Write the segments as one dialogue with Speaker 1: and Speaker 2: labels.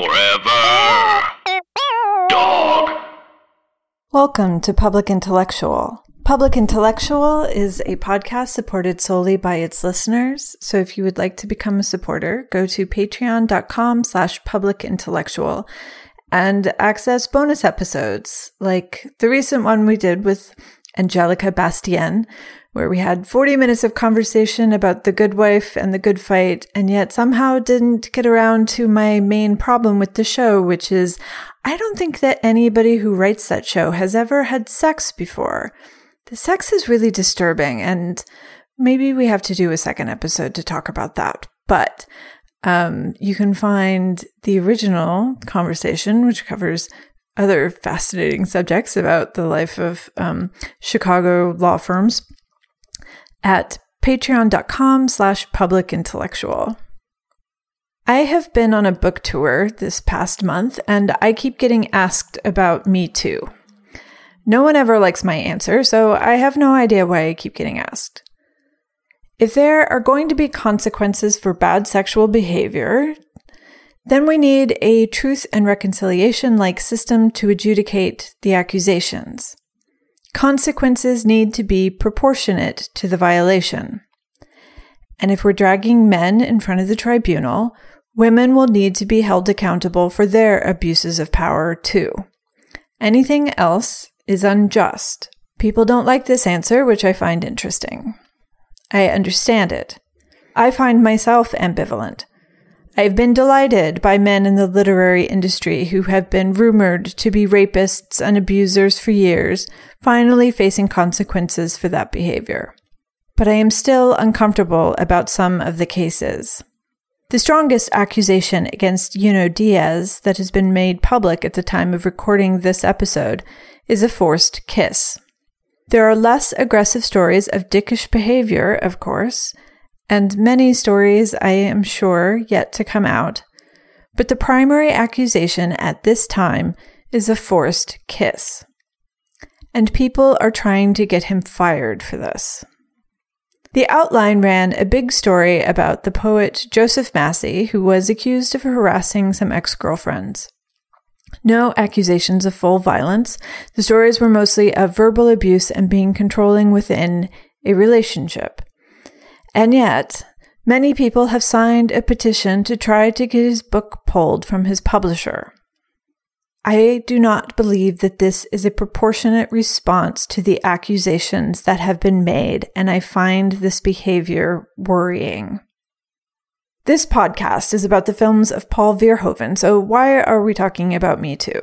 Speaker 1: Forever. Dog.
Speaker 2: Welcome to Public Intellectual. Public Intellectual is a podcast supported solely by its listeners. So if you would like to become a supporter, go to patreon.com slash public intellectual and access bonus episodes like the recent one we did with Angelica Bastien, where we had 40 minutes of conversation about the good wife and the good fight, and yet somehow didn't get around to my main problem with the show, which is I don't think that anybody who writes that show has ever had sex before. The sex is really disturbing, and maybe we have to do a second episode to talk about that. But um, you can find the original conversation, which covers other fascinating subjects about the life of um, Chicago law firms at patreon.com slash public intellectual. I have been on a book tour this past month and I keep getting asked about Me Too. No one ever likes my answer, so I have no idea why I keep getting asked. If there are going to be consequences for bad sexual behavior, then we need a truth and reconciliation like system to adjudicate the accusations. Consequences need to be proportionate to the violation. And if we're dragging men in front of the tribunal, women will need to be held accountable for their abuses of power too. Anything else is unjust. People don't like this answer, which I find interesting. I understand it. I find myself ambivalent. I've been delighted by men in the literary industry who have been rumored to be rapists and abusers for years, finally facing consequences for that behavior. But I am still uncomfortable about some of the cases. The strongest accusation against Junot Diaz that has been made public at the time of recording this episode is a forced kiss. There are less aggressive stories of dickish behavior, of course, and many stories, I am sure, yet to come out. But the primary accusation at this time is a forced kiss. And people are trying to get him fired for this. The outline ran a big story about the poet Joseph Massey, who was accused of harassing some ex girlfriends. No accusations of full violence. The stories were mostly of verbal abuse and being controlling within a relationship. And yet, many people have signed a petition to try to get his book pulled from his publisher. I do not believe that this is a proportionate response to the accusations that have been made, and I find this behavior worrying. This podcast is about the films of Paul Verhoeven, so why are we talking about Me Too?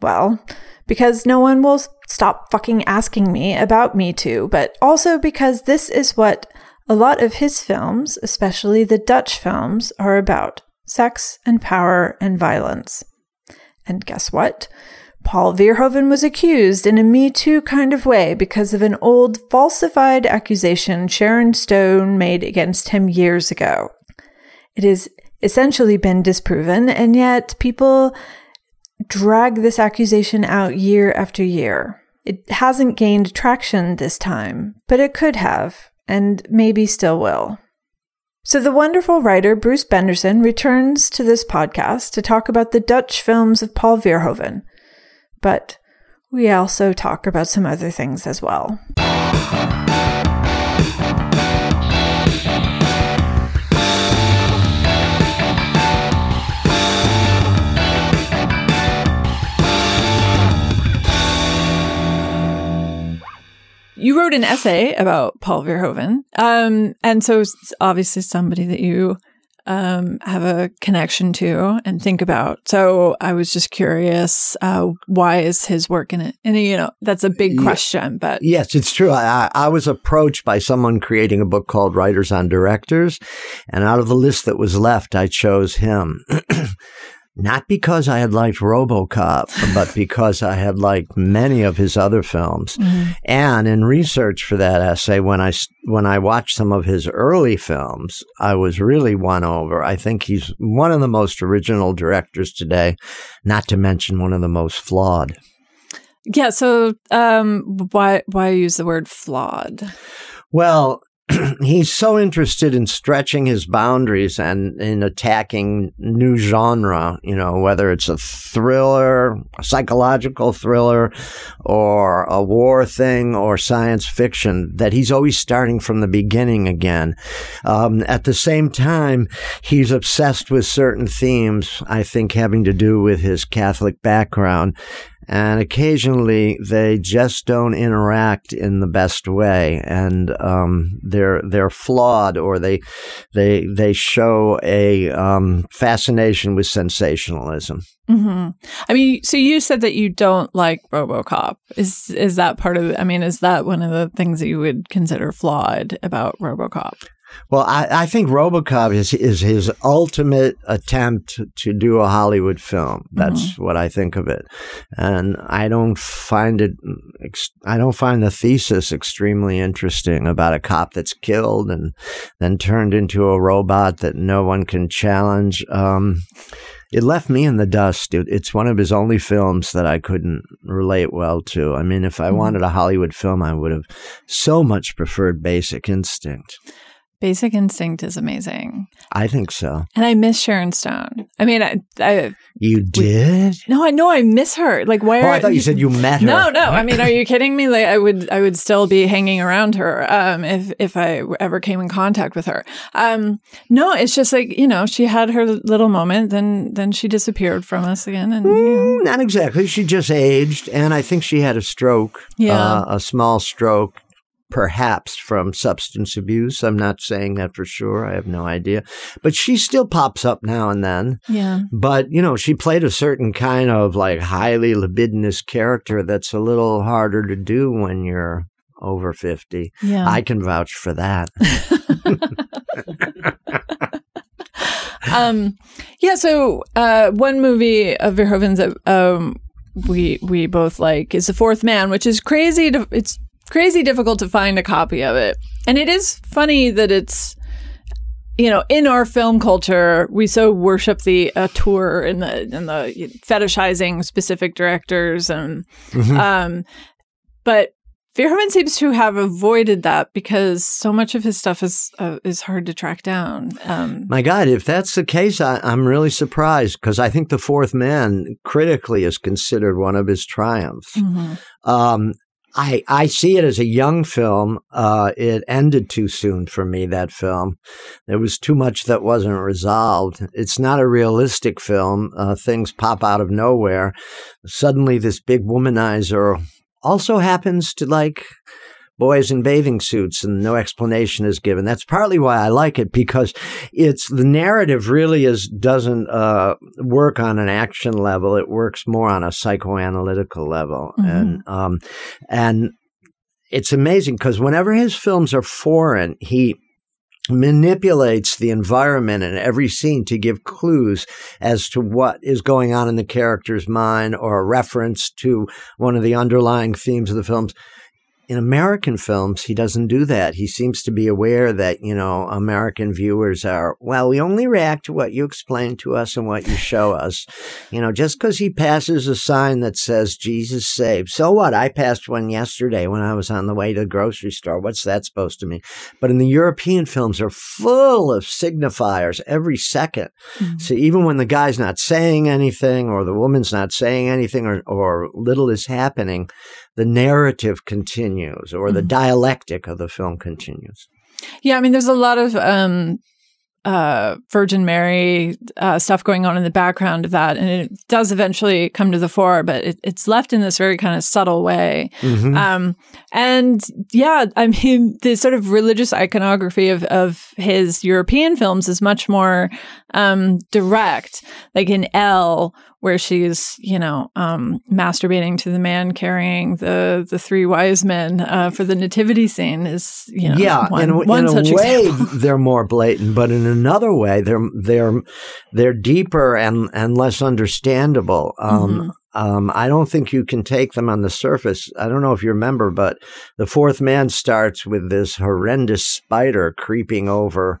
Speaker 2: Well, because no one will stop fucking asking me about Me Too, but also because this is what a lot of his films, especially the Dutch films, are about sex and power and violence. And guess what? Paul Verhoeven was accused in a Me Too kind of way because of an old falsified accusation Sharon Stone made against him years ago. It has essentially been disproven, and yet people drag this accusation out year after year. It hasn't gained traction this time, but it could have and maybe still will. So, the wonderful writer Bruce Benderson returns to this podcast to talk about the Dutch films of Paul Verhoeven. But we also talk about some other things as well. You wrote an essay about Paul Verhoeven. Um, and so obviously somebody that you um, have a connection to and think about. So I was just curious, uh, why is his work in it? And you know, that's a big question, but
Speaker 3: yes, it's true. I, I was approached by someone creating a book called Writers on Directors, and out of the list that was left, I chose him. not because I had liked Robocop, but because I had liked many of his other films. Mm-hmm. And in research for that essay, when I when I watched some of his early films, I was really won over. I think he's one of the most original directors today, not to mention one of the most flawed.
Speaker 2: Yeah. So, um, why why use the word flawed?
Speaker 3: Well, he's so interested in stretching his boundaries and in attacking new genre, you know, whether it's a thriller, a psychological thriller, or a war thing or science fiction, that he's always starting from the beginning again. Um, at the same time, he's obsessed with certain themes, I think having to do with his Catholic background and occasionally they just don't interact in the best way, and um, they're they're flawed, or they they they show a um, fascination with sensationalism.
Speaker 2: Mm-hmm. I mean, so you said that you don't like RoboCop. Is is that part of? I mean, is that one of the things that you would consider flawed about RoboCop?
Speaker 3: Well, I, I think RoboCop is is his ultimate attempt to do a Hollywood film. That's mm-hmm. what I think of it, and I don't find it. I don't find the thesis extremely interesting about a cop that's killed and then turned into a robot that no one can challenge. Um, it left me in the dust. It, it's one of his only films that I couldn't relate well to. I mean, if I mm-hmm. wanted a Hollywood film, I would have so much preferred Basic Instinct.
Speaker 2: Basic Instinct is amazing.
Speaker 3: I think so.
Speaker 2: And I miss Sharon Stone. I mean, I, I
Speaker 3: you did?
Speaker 2: We, no, I know I miss her. Like, why?
Speaker 3: Oh, I thought you, said you met her.
Speaker 2: No, no. I mean, are you kidding me? Like, I would, I would still be hanging around her um, if if I ever came in contact with her. Um, no, it's just like you know, she had her little moment, then then she disappeared from us again, and
Speaker 3: mm, not exactly. She just aged, and I think she had a stroke.
Speaker 2: Yeah,
Speaker 3: uh, a small stroke perhaps from substance abuse. I'm not saying that for sure. I have no idea. But she still pops up now and then.
Speaker 2: Yeah.
Speaker 3: But, you know, she played a certain kind of like highly libidinous character that's a little harder to do when you're over 50.
Speaker 2: Yeah.
Speaker 3: I can vouch for that.
Speaker 2: um, yeah. So, uh, one movie of Verhoeven's that, um, we we both like is the fourth man which is crazy to it's crazy difficult to find a copy of it. And it is funny that it's you know, in our film culture, we so worship the auteur and the and the fetishizing specific directors and mm-hmm. um but Verhoeven seems to have avoided that because so much of his stuff is uh, is hard to track down. Um,
Speaker 3: My God, if that's the case, I, am really surprised because I think The Fourth Man critically is considered one of his triumphs. Mm-hmm. Um, I, I see it as a young film. Uh, it ended too soon for me, that film. There was too much that wasn't resolved. It's not a realistic film. Uh, things pop out of nowhere. Suddenly, this big womanizer also happens to like boys in bathing suits and no explanation is given. That's partly why I like it because it's the narrative really is doesn't uh, work on an action level. It works more on a psychoanalytical level, mm-hmm. and um, and it's amazing because whenever his films are foreign, he manipulates the environment in every scene to give clues as to what is going on in the character's mind or a reference to one of the underlying themes of the films in American films, he doesn't do that. He seems to be aware that, you know, American viewers are, well, we only react to what you explain to us and what you show us. You know, just because he passes a sign that says Jesus saves. So what? I passed one yesterday when I was on the way to the grocery store. What's that supposed to mean? But in the European films are full of signifiers every 2nd mm-hmm. So even when the guy's not saying anything or the woman's not saying anything or, or little is happening, the narrative continues or the mm-hmm. dialectic of the film continues.
Speaker 2: Yeah, I mean, there's a lot of um, uh, Virgin Mary uh, stuff going on in the background of that, and it does eventually come to the fore, but it, it's left in this very kind of subtle way. Mm-hmm. Um, and yeah, I mean, the sort of religious iconography of of his European films is much more um, direct, like in Elle, where she's you know um, masturbating to the man carrying the the three wise men uh, for the nativity scene is you know
Speaker 3: yeah
Speaker 2: one,
Speaker 3: in,
Speaker 2: one
Speaker 3: in
Speaker 2: such
Speaker 3: a way
Speaker 2: example.
Speaker 3: they're more blatant but in another way they're they're they're deeper and and less understandable um, mm-hmm. Um, I don't think you can take them on the surface. I don't know if you remember, but the fourth man starts with this horrendous spider creeping over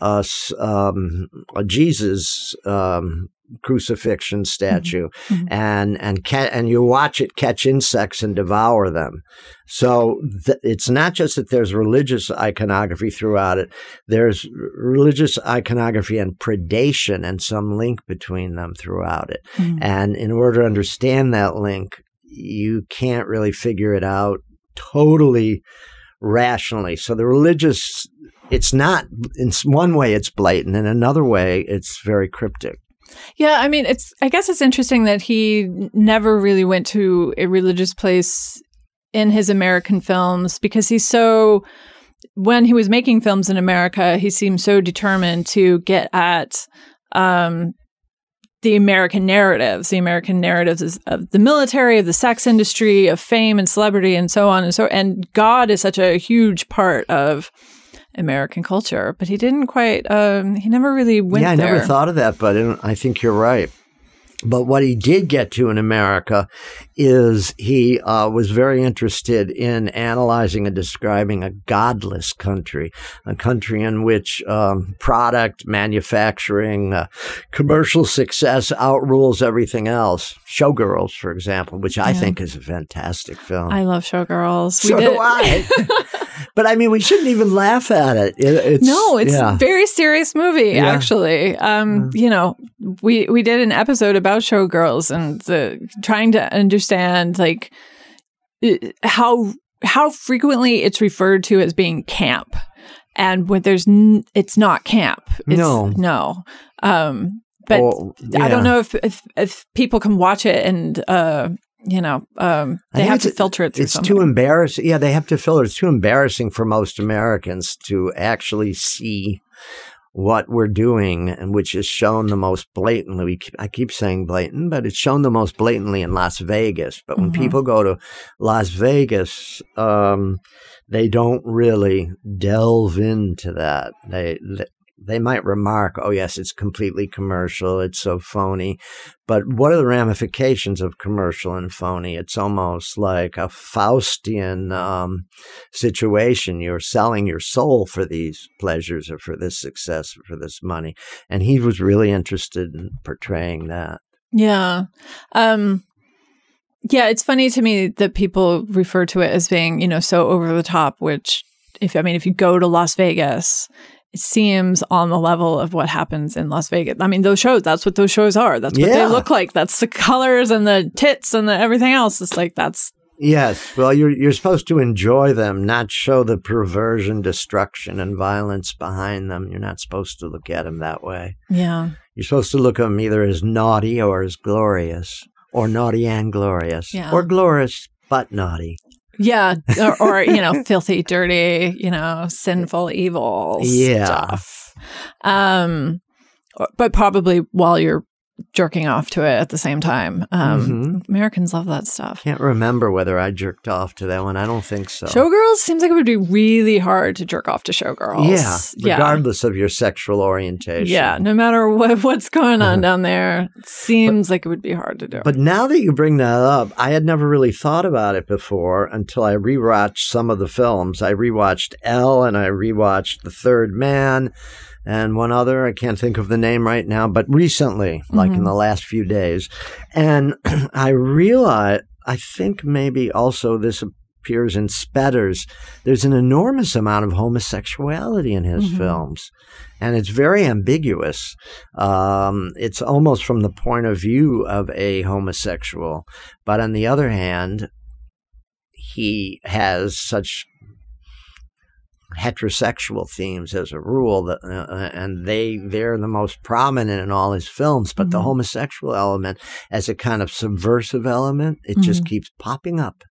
Speaker 3: us, um, Jesus, um, crucifixion statue,
Speaker 2: Mhm.
Speaker 3: and and ca- and you watch it catch insects and devour them. So th- it's not just that there's religious iconography throughout it. There's religious iconography and predation, and some link between them throughout it.
Speaker 2: Mhm.
Speaker 3: And in order to understand that link, you can't really figure it out totally rationally. So the religious, it's not, in one way, it's blatant. In another way, it's very cryptic.
Speaker 2: Yeah, I mean, it's. I guess it's interesting that he never really went to a religious place in his American films because he's so. When he was making films in America, he seemed so determined to get at um, the American narratives, the American narratives of the military, of the sex industry, of fame and celebrity, and so on and so. And God is such a huge part of American culture, but he didn't quite. Um, he never really went
Speaker 3: yeah, I
Speaker 2: there.
Speaker 3: never thought of that, but I- I think you're right. But what he did get to in America is he uh, was very interested in analyzing and describing a godless country, a country in which um, product manufacturing, uh, commercial success outrules everything else. Showgirls, for example, which I
Speaker 2: Yeah.
Speaker 3: think is a fantastic film.
Speaker 2: I love Showgirls.
Speaker 3: so do I. but I mean, we shouldn't even laugh at it. It- it's,
Speaker 2: no, it's
Speaker 3: yeah.
Speaker 2: a very serious movie.
Speaker 3: Yeah.
Speaker 2: Actually, um, you know, we we did an episode about Showgirls and the trying to understand like how how frequently it's referred to as being camp, and when there's n- it's not camp. It's,
Speaker 3: No.
Speaker 2: no. Um, but
Speaker 3: Oh,
Speaker 2: I don't know if, if if people can watch it and uh, you know um, they have to filter it through
Speaker 3: It's
Speaker 2: something.
Speaker 3: too embarrassing. Yeah, they have to filter. It's too embarrassing for most Americans to actually see what we're doing, and which is shown the most blatantly. We keep, I keep saying blatant, but it's shown the most blatantly in Las Vegas. But when
Speaker 2: Mhm.
Speaker 3: people go to Las Vegas, um, they don't really delve into that. They, they might remark, "Oh yes, it's completely commercial. It's so phony." But what are the ramifications of commercial and phony? It's almost like a Faustian um, situation. You're selling your soul for these pleasures or for this success or for this money. And he was really interested in portraying that.
Speaker 2: Yeah. Um yeah, it's funny to me that people refer to it as being, you know, so over the top, which if I mean if you go to Las Vegas, seems on the level of what happens in Las Vegas. I mean, those shows, that's what those shows are. That's what
Speaker 3: Yeah.
Speaker 2: they look like. That's the colors and the tits and the everything else. It's like that's
Speaker 3: Yes, well, you're you're supposed to enjoy them, not show the perversion, destruction, and violence behind them. You're not supposed to look at them that way.
Speaker 2: yeah.
Speaker 3: You're supposed to look at them either as naughty or as glorious, or naughty and glorious,
Speaker 2: Yeah.
Speaker 3: or glorious but naughty.
Speaker 2: Yeah, or, or you know, filthy, dirty, you know, sinful, evil
Speaker 3: Yeah.
Speaker 2: stuff. Um, but probably while you're jerking off to it at the same time. Um,
Speaker 3: Mhm.
Speaker 2: Americans love that stuff.
Speaker 3: Can't remember whether I jerked off to that one. I don't think so.
Speaker 2: Showgirls seems like it would be really hard to jerk off to showgirls.
Speaker 3: Yeah,
Speaker 2: yeah.
Speaker 3: regardless of your sexual orientation.
Speaker 2: Yeah, no matter what, what's going on
Speaker 3: Uh-huh.
Speaker 2: down there, it seems like it would be hard to do.
Speaker 3: But now that you bring that up, I had never really thought about it before until I rewatched some of the films. I rewatched Elle and I rewatched The Third Man and one other. I can't think of the name right now, but recently, like in
Speaker 2: Mhm.
Speaker 3: the last few days. And I realized, I think maybe also this appears in Spetters. There's an enormous amount of homosexuality in his
Speaker 2: Mhm.
Speaker 3: films. And it's very ambiguous. Um, it's almost from the point of view of a homosexual. But on the other hand, he has such heterosexual themes as a rule that uh, and they they're the most prominent in all his films but the
Speaker 2: Mhm.
Speaker 3: homosexual element as a kind of subversive element it just keeps popping up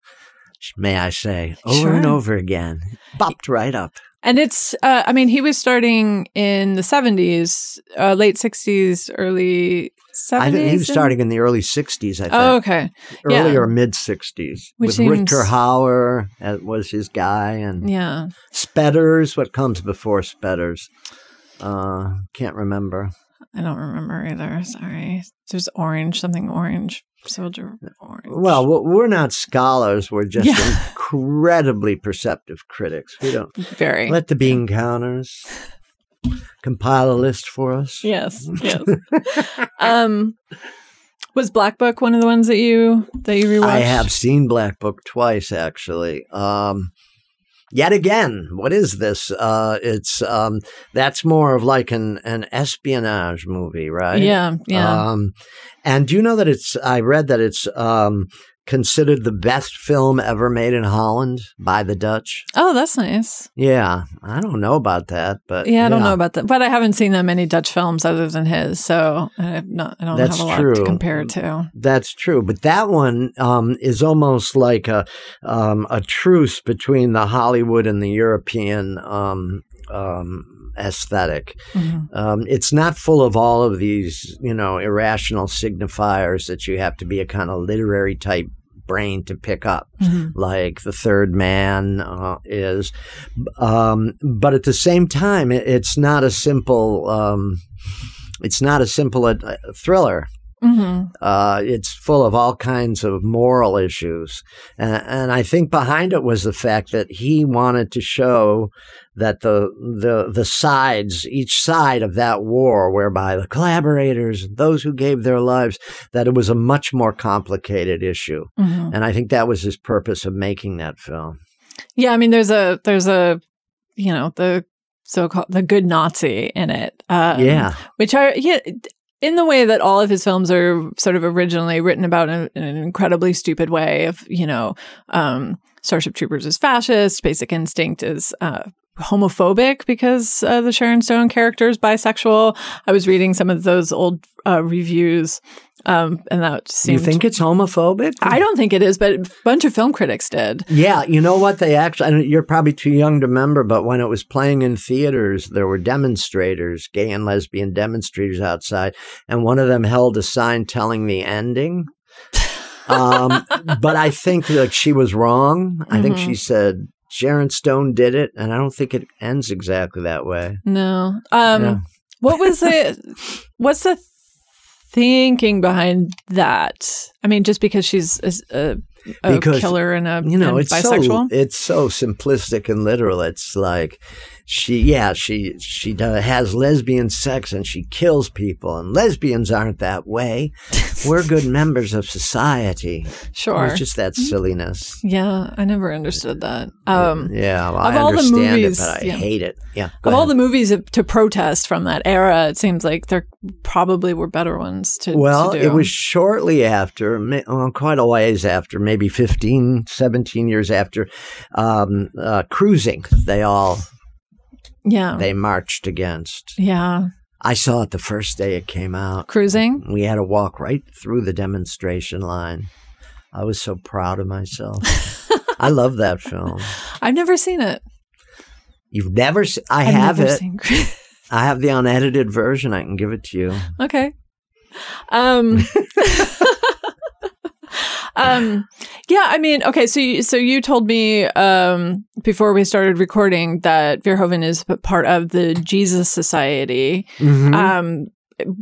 Speaker 3: may i say over and over again popped right up
Speaker 2: And it's, uh, I mean, he was starting in the 70s, uh, late 60s, early 70s.
Speaker 3: i think he was
Speaker 2: and-
Speaker 3: starting in the early 60s i think
Speaker 2: Oh, okay. yeah.
Speaker 3: or mid 60s
Speaker 2: Which
Speaker 3: with
Speaker 2: seems-
Speaker 3: Rutger Hauer uh, was his guy and
Speaker 2: Yeah.
Speaker 3: Spetters what comes before Spetters uh can't remember
Speaker 2: I don't remember either. Sorry. There's orange, something orange. Soldier orange.
Speaker 3: Well, we're not scholars. We're just
Speaker 2: Yeah.
Speaker 3: incredibly perceptive critics. We don't
Speaker 2: very.
Speaker 3: let the bean counters compile a list for us?
Speaker 2: Yes, yes. um, was Black Book one of the ones that you that you rewatched?
Speaker 3: I have seen Black Book twice, actually. Um, yet again, what is this? Uh, it's um, that's more of like an an espionage movie, right?
Speaker 2: Yeah, yeah.
Speaker 3: Um, and do you know that it's? I read that it's um, considered the best film ever made in Holland by the Dutch.
Speaker 2: oh, that's nice.
Speaker 3: Yeah, I don't know about that, but
Speaker 2: Yeah, I don't know about that, but I haven't seen that many Dutch films other than his, so I not. I don't
Speaker 3: That's
Speaker 2: have a lot to compare it to.
Speaker 3: That's true, but that one um, is almost like a um, a truce between the Hollywood and the European um, um, aesthetic.
Speaker 2: Mhm.
Speaker 3: Um, it's not full of all of these, you know, irrational signifiers that you have to be a kind of literary type brain to pick up,
Speaker 2: Mhm.
Speaker 3: like the Third Man uh, is. Um, but at the same time, it, it's not a simple. Um, it's not a simple uh, thriller
Speaker 2: Mhm.
Speaker 3: uh, it's full of all kinds of moral issues. And, and I think behind it was the fact that he wanted to show that the, the, the sides, each side of that war, whereby the collaborators, those who gave their lives, that it was a much more complicated issue.
Speaker 2: Mhm.
Speaker 3: And I think that was his purpose of making that film.
Speaker 2: Yeah, I mean, there's a there's a you know the so called the good Nazi in it. Um,
Speaker 3: yeah.
Speaker 2: which are yeah in the way that all of his films are sort of originally written about in, in an incredibly stupid way of you know um starship troopers is fascist basic instinct is uh homophobic because uh, the sharon stone character is bisexual. I was reading some of those old uh, reviews um and that
Speaker 3: Do
Speaker 2: seemed
Speaker 3: you think it's homophobic?
Speaker 2: i don't think it is but a bunch of film critics did
Speaker 3: Yeah, you know what? They actually, you're probably too young to remember, but when it was playing in theaters, there were demonstrators, gay and lesbian demonstrators outside, and one of them held a sign telling the ending. Um, but I think like she was wrong. I think
Speaker 2: Mhm.
Speaker 3: she said Sharon Stone did it, and I don't think it ends exactly that way.
Speaker 2: no um
Speaker 3: Yeah.
Speaker 2: what was it what's the thinking behind that. I mean just because she's a, a, a
Speaker 3: Because,
Speaker 2: killer and a
Speaker 3: you know, it's
Speaker 2: bisexual
Speaker 3: so it's so simplistic and literal. It's like she, yeah, she she do- has lesbian sex and she kills people, and lesbians aren't that way. We're good members of society.
Speaker 2: sure
Speaker 3: It's just that silliness.
Speaker 2: yeah i never understood that um
Speaker 3: yeah, well,
Speaker 2: of
Speaker 3: I
Speaker 2: all the
Speaker 3: understand
Speaker 2: movies,
Speaker 3: it, but I
Speaker 2: yeah.
Speaker 3: hate it. Yeah,
Speaker 2: of all the movies to protest from that era it seems like there probably were better ones to
Speaker 3: Well,
Speaker 2: to do.
Speaker 3: it was shortly after, well, quite a ways after, maybe 15, 17 years after, um, uh, cruising. They all
Speaker 2: yeah
Speaker 3: they marched against.
Speaker 2: yeah
Speaker 3: I saw it the first day it came out.
Speaker 2: cruising
Speaker 3: We had to walk right through the demonstration line. I was so proud of myself. I love that film.
Speaker 2: i've never seen it
Speaker 3: You've never seen? I
Speaker 2: I've
Speaker 3: have
Speaker 2: never
Speaker 3: it.
Speaker 2: seen
Speaker 3: I have the unedited version. I can give it to you.
Speaker 2: okay um um yeah i mean okay so you, so you told me um before we started recording that verhoeven is part of the jesus society
Speaker 3: Mhm.
Speaker 2: um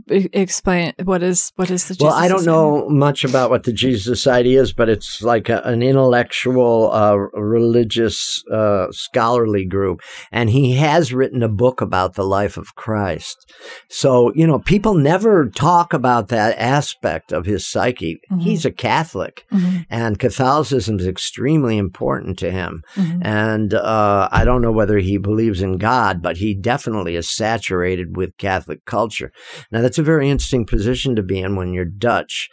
Speaker 2: explain what is what is the jesus
Speaker 3: well, I don't
Speaker 2: society?
Speaker 3: know much about what the Jesus Society is, but it's like a, an intellectual, uh, religious, uh, scholarly group. And he has written a book about the life of Christ. So, you know, people never talk about that aspect of his psyche.
Speaker 2: Mhm.
Speaker 3: He's a Catholic,
Speaker 2: Mhm,
Speaker 3: and Catholicism is extremely important to him.
Speaker 2: mhm.
Speaker 3: And uh, I don't know whether he believes in God, but he definitely is saturated with Catholic culture. Now, that's a very interesting position to be in when you're Dutch.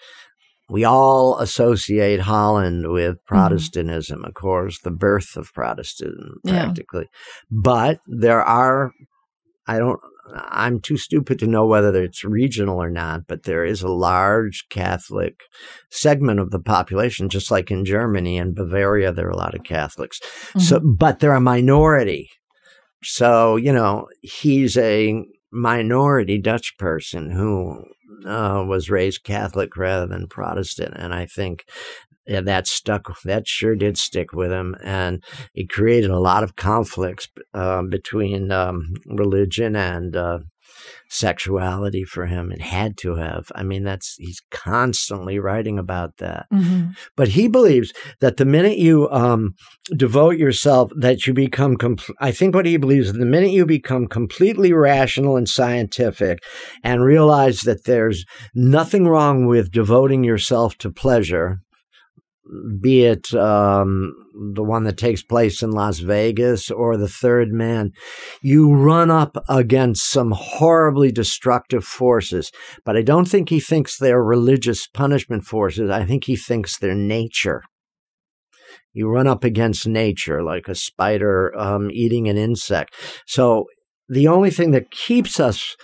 Speaker 3: We all associate Holland with mm-hmm. Protestantism, of course, the birth of Protestantism,
Speaker 2: Yeah.
Speaker 3: practically. But there are, I don't, I'm too stupid to know whether it's regional or not, but there is a large Catholic segment of the population, just like in Germany and Bavaria, there are a lot of Catholics. So, mm-hmm. but they're a minority. So, you know, he's a minority Dutch person who uh, was raised Catholic rather than Protestant. And I think yeah, that stuck, that sure did stick with him. And it created a lot of conflicts uh, between um, religion and, uh, sexuality for him and had to have. I mean, that's, he's constantly writing about that.
Speaker 2: Mm-hmm.
Speaker 3: But he believes that the minute you um, devote yourself, that you become, compl- I think what he believes is the minute you become completely rational and scientific and realize that there's nothing wrong with devoting yourself to pleasure, be it um, the one that takes place in Las Vegas or the third man, you run up against some horribly destructive forces. But I don't think he thinks they're religious punishment forces. I think he thinks they're nature. You run up against nature like a spider um, eating an insect. So the only thing that keeps us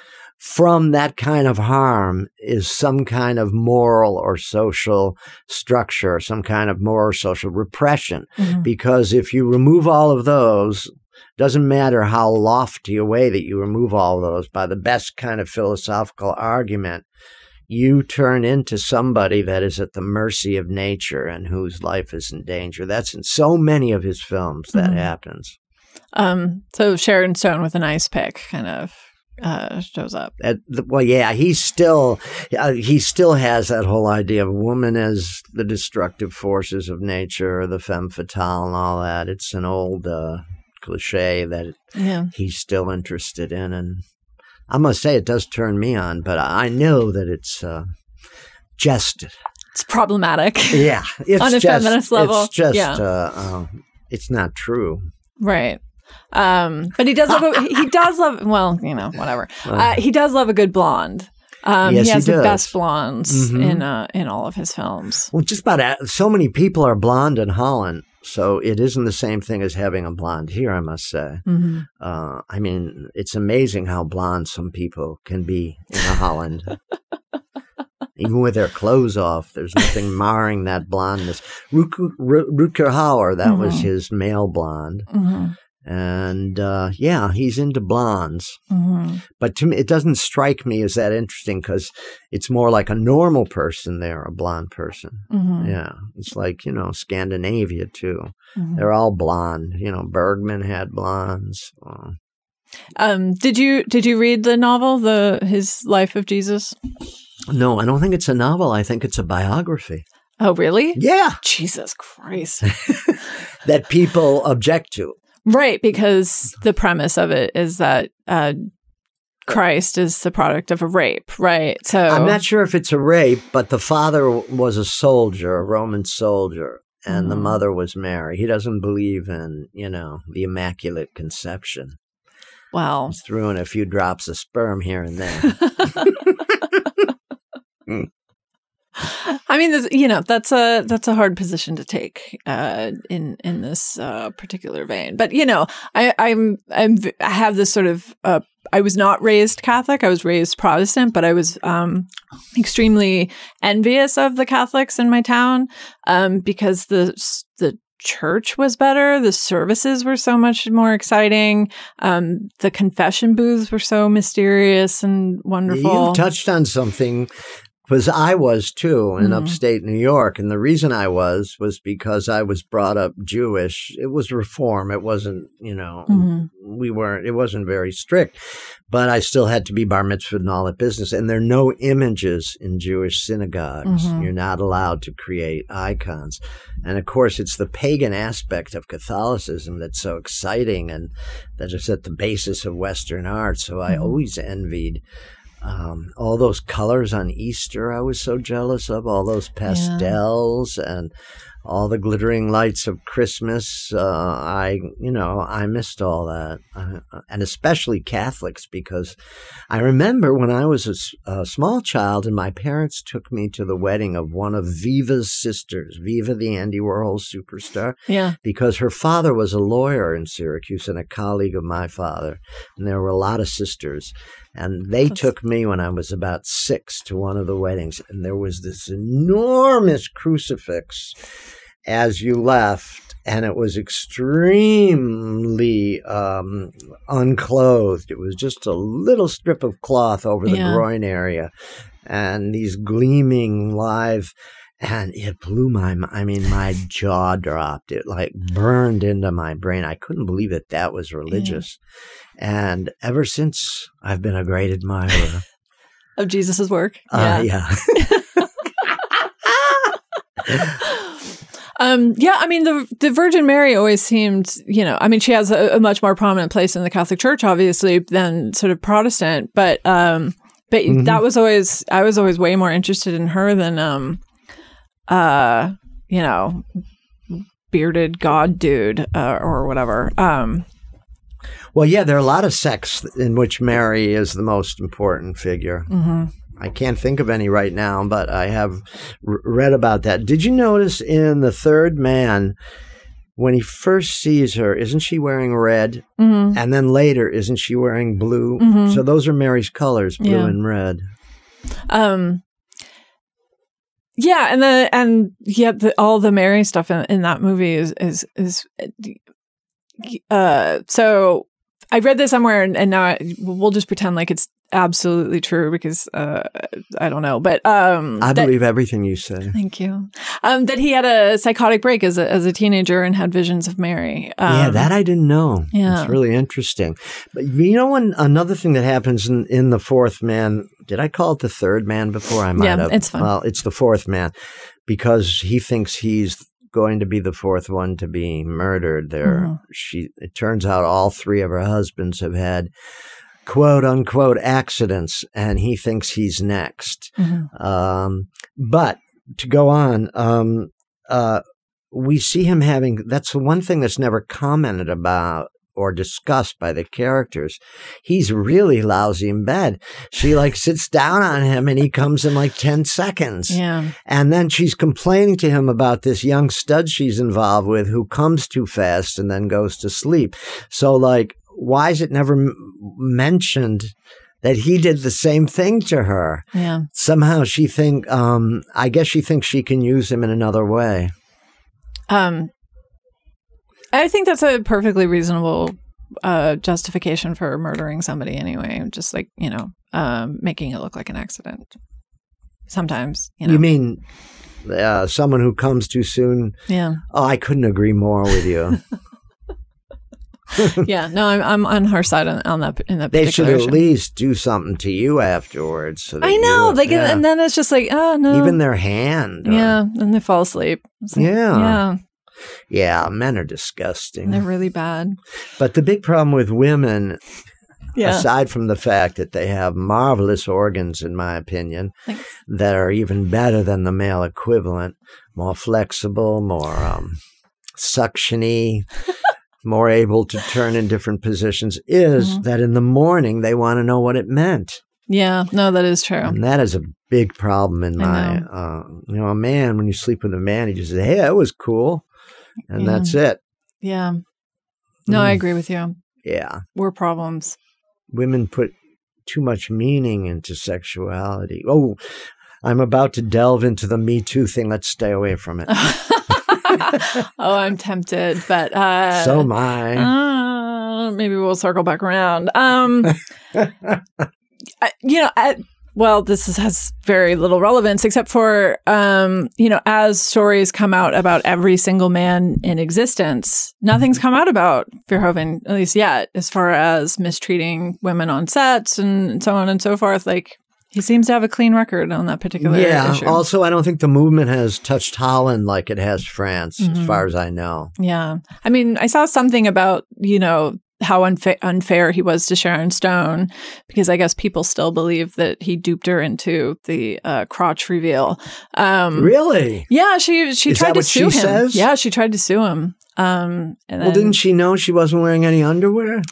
Speaker 3: from that kind of harm is some kind of moral or social structure, some kind of moral or social repression.
Speaker 2: Mhm.
Speaker 3: Because if you remove all of those, doesn't matter how lofty a way that you remove all of those by the best kind of philosophical argument, you turn into somebody that is at the mercy of nature and whose life is in danger. That's in so many of his films that
Speaker 2: Mhm.
Speaker 3: happens.
Speaker 2: Um, so Sharon Stone with an ice pick kind of uh, shows up.
Speaker 3: At the, well, yeah, he still uh, he still has that whole idea of woman as the destructive forces of nature, the femme fatale, and all that. It's an old uh, cliche that
Speaker 2: Yeah.
Speaker 3: he's still interested in, and I must say it does turn me on. But I know that it's uh, just
Speaker 2: It's problematic.
Speaker 3: yeah, it's
Speaker 2: On a
Speaker 3: just,
Speaker 2: feminist level,
Speaker 3: It's just
Speaker 2: yeah.
Speaker 3: uh, uh, it's not true.
Speaker 2: Right. Um, but he does love a, he does love well, you know, whatever. Uh, he does love a good blonde. Um,
Speaker 3: Yes,
Speaker 2: he
Speaker 3: he
Speaker 2: has the best blondes
Speaker 3: Mhm.
Speaker 2: in uh, in all of his films.
Speaker 3: Well, just about a- so many people are blonde in Holland, so it isn't the same thing as having a blonde here. I must say.
Speaker 2: hmm
Speaker 3: Uh, I mean, it's amazing how blonde some people can be in Holland. Even with their clothes off, there's nothing marring that blondness. Rutger Ru- Rutger Hauer, that was
Speaker 2: Mhm.
Speaker 3: his male blonde. And uh, yeah, he's into blondes.
Speaker 2: hmm
Speaker 3: But to me, it doesn't strike me as that interesting because it's more like a normal person there, a blonde person.
Speaker 2: hmm
Speaker 3: Yeah, it's like, you know, Scandinavia too.
Speaker 2: hmm
Speaker 3: They're all blonde. You know, Bergman had blondes. Uh,
Speaker 2: Um, did you did you read the novel, the His Life of Jesus?
Speaker 3: no, I don't think it's a novel. I think it's a biography.
Speaker 2: Oh, really?
Speaker 3: Yeah,
Speaker 2: Jesus Christ!
Speaker 3: that people object to.
Speaker 2: Right, because the premise of it is that uh, Christ is the product of a rape, right? So
Speaker 3: I'm not sure if it's a rape, but the father was a soldier, a Roman soldier, and the
Speaker 2: Mhm.
Speaker 3: mother was Mary. He doesn't believe in, you know, the Immaculate Conception.
Speaker 2: Well,
Speaker 3: He's threw in a few drops of sperm here and there.
Speaker 2: I mean, there's, you know, that's a that's a hard position to take uh, in in this uh, particular vein. But you know, I, I'm I'm I have this sort of uh, I was not raised Catholic. I was raised Protestant, but I was um, extremely envious of the Catholics in my town um, because the the church was better. The services were so much more exciting. Um, the confession booths were so mysterious and wonderful.
Speaker 3: You've touched on something because I was too in
Speaker 2: Mhm.
Speaker 3: upstate New York. And the reason I was was because I was brought up Jewish. It was reform. It wasn't, you know,
Speaker 2: Mhm.
Speaker 3: we weren't, it wasn't very strict, but I still had to be bar mitzvah and all that business. And there are no images in Jewish synagogues.
Speaker 2: Mhm.
Speaker 3: You're not allowed to create icons. And of course, it's the pagan aspect of Catholicism that's so exciting and that is at the basis of Western art. So I
Speaker 2: Mhm.
Speaker 3: always envied um, all those colors on Easter. I was so jealous of all those pastels and all the glittering lights of Christmas. Uh, I, you know, I missed all that, uh, and especially Catholics because I remember when I was a small child and my parents took me to the wedding of one of Viva's sisters, Viva the Andy Warhol superstar
Speaker 2: yeah.
Speaker 3: because her father was a lawyer in Syracuse and a colleague of my father. And there were a lot of sisters. And they
Speaker 2: That's-
Speaker 3: took me when I was about six to one of the weddings. And there was this enormous crucifix as you left. And it was extremely um, unclothed. It was just a little strip of cloth over the
Speaker 2: Yeah.
Speaker 3: groin area and these gleaming live and it blew my, I mean, my jaw dropped. It like burned into my brain. I couldn't believe that that was religious. And ever since, I've been a great admirer.
Speaker 2: Of Jesus's work.
Speaker 3: Uh, yeah.
Speaker 2: Um, yeah, I mean the the Virgin Mary always seemed, you know, I mean she has a, a much more prominent place in the Catholic Church, obviously, than sort of Protestant, but um, but
Speaker 3: Mhm.
Speaker 2: that was always I was always way more interested in her than um, uh, you know, bearded god dude uh, or whatever. Um,
Speaker 3: Well, yeah, there are a lot of sects in which Mary is the most important figure.
Speaker 2: mhm.
Speaker 3: I can't think of any right now, but I have r- read about that. Did you notice in the third man, when he first sees her, isn't she wearing red?
Speaker 2: Mhm.
Speaker 3: And then later, isn't she wearing blue?
Speaker 2: Mhm.
Speaker 3: So those are Mary's colors, blue
Speaker 2: Yeah.
Speaker 3: and red.
Speaker 2: Um, yeah, and the and yeah, the, all the Mary stuff in, in that movie is is is uh. So I read this somewhere, and, and now I, we'll just pretend like it's absolutely true because uh, I don't know, but um,
Speaker 3: I
Speaker 2: that-
Speaker 3: believe everything you say.
Speaker 2: Thank you. Um, that he had a psychotic break as a as a teenager and had visions of Mary. Um,
Speaker 3: yeah, that I didn't know.
Speaker 2: yeah.
Speaker 3: It's really interesting. But you know, one another thing that happens in, in the fourth man. Did I call it the third man before? I might
Speaker 2: Yeah,
Speaker 3: have.
Speaker 2: it's fine.
Speaker 3: Well, it's the fourth man because he thinks he's going to be the fourth one to be murdered. There,
Speaker 2: Mhm.
Speaker 3: she. It turns out all three of her husbands have had quote unquote accidents, and he thinks he's next.
Speaker 2: Mhm.
Speaker 3: Um, but to go on, um, uh, we see him having that's the one thing that's never commented about or discussed by the characters. He's really lousy in bed. She like sits down on him and he comes in like 10 seconds.
Speaker 2: Yeah.
Speaker 3: And then she's complaining to him about this young stud she's involved with who comes too fast and then goes to sleep. So like, why is it never m- mentioned that he did the same thing to her?
Speaker 2: Yeah.
Speaker 3: somehow she think um i guess she thinks she can use him in another way
Speaker 2: Um, I think that's a perfectly reasonable uh, justification for murdering somebody anyway. Just like you know, um, making it look like an accident. Sometimes, you
Speaker 3: you, mean uh, someone who comes too soon
Speaker 2: yeah,
Speaker 3: oh i couldn't agree more with you
Speaker 2: yeah. No, I'm I'm on her side on, on that in that
Speaker 3: they should at least do something to you afterwards so
Speaker 2: I know,
Speaker 3: you-
Speaker 2: like,
Speaker 3: yeah.
Speaker 2: and then it's just like, oh no,
Speaker 3: even their hand or-
Speaker 2: yeah, and they fall asleep. Like,
Speaker 3: Yeah.
Speaker 2: yeah,
Speaker 3: yeah men are disgusting
Speaker 2: they're really bad.
Speaker 3: but the big problem with women
Speaker 2: Yeah,
Speaker 3: aside from the fact that they have marvelous organs in my opinion
Speaker 2: Thanks.
Speaker 3: that are even better than the male equivalent, more flexible, more um, suctiony, more able to turn in different positions, is
Speaker 2: Mhm.
Speaker 3: that in the morning they want to know what it meant.
Speaker 2: yeah. No, that is true.
Speaker 3: And that is a big problem in
Speaker 2: I
Speaker 3: my, uh, you know, a man, when you sleep with a man, he just says, hey, that was cool. And
Speaker 2: Yeah.
Speaker 3: that's it.
Speaker 2: Yeah. No, I
Speaker 3: Mm.
Speaker 2: agree with you.
Speaker 3: Yeah.
Speaker 2: We're problems.
Speaker 3: Women put too much meaning into sexuality. Oh, I'm about to delve into the Me Too thing. Let's stay away from it.
Speaker 2: oh, I'm tempted, but uh,
Speaker 3: so am I.
Speaker 2: uh, maybe we'll circle back around. Um, I- you know, I, well, this is, has very little relevance except for, um, you know, as stories come out about every single man in existence, nothing's come out about Verhoeven, at least yet, as far as mistreating women on sets and so on and so forth. Like, he seems to have a clean record on that particular
Speaker 3: yeah.
Speaker 2: issue.
Speaker 3: Also, I don't think the movement has touched Holland like it has France,
Speaker 2: Mhm.
Speaker 3: as far as I know.
Speaker 2: Yeah. I mean, I saw something about, you know, how unfa- unfair he was to Sharon Stone because I guess people still believe that he duped her into the uh, crotch reveal. Um,
Speaker 3: Really?
Speaker 2: Yeah, she she
Speaker 3: Is
Speaker 2: tried to sue him.
Speaker 3: says?
Speaker 2: Yeah, she tried to sue him. Um, and
Speaker 3: well, didn't she know she wasn't wearing any underwear?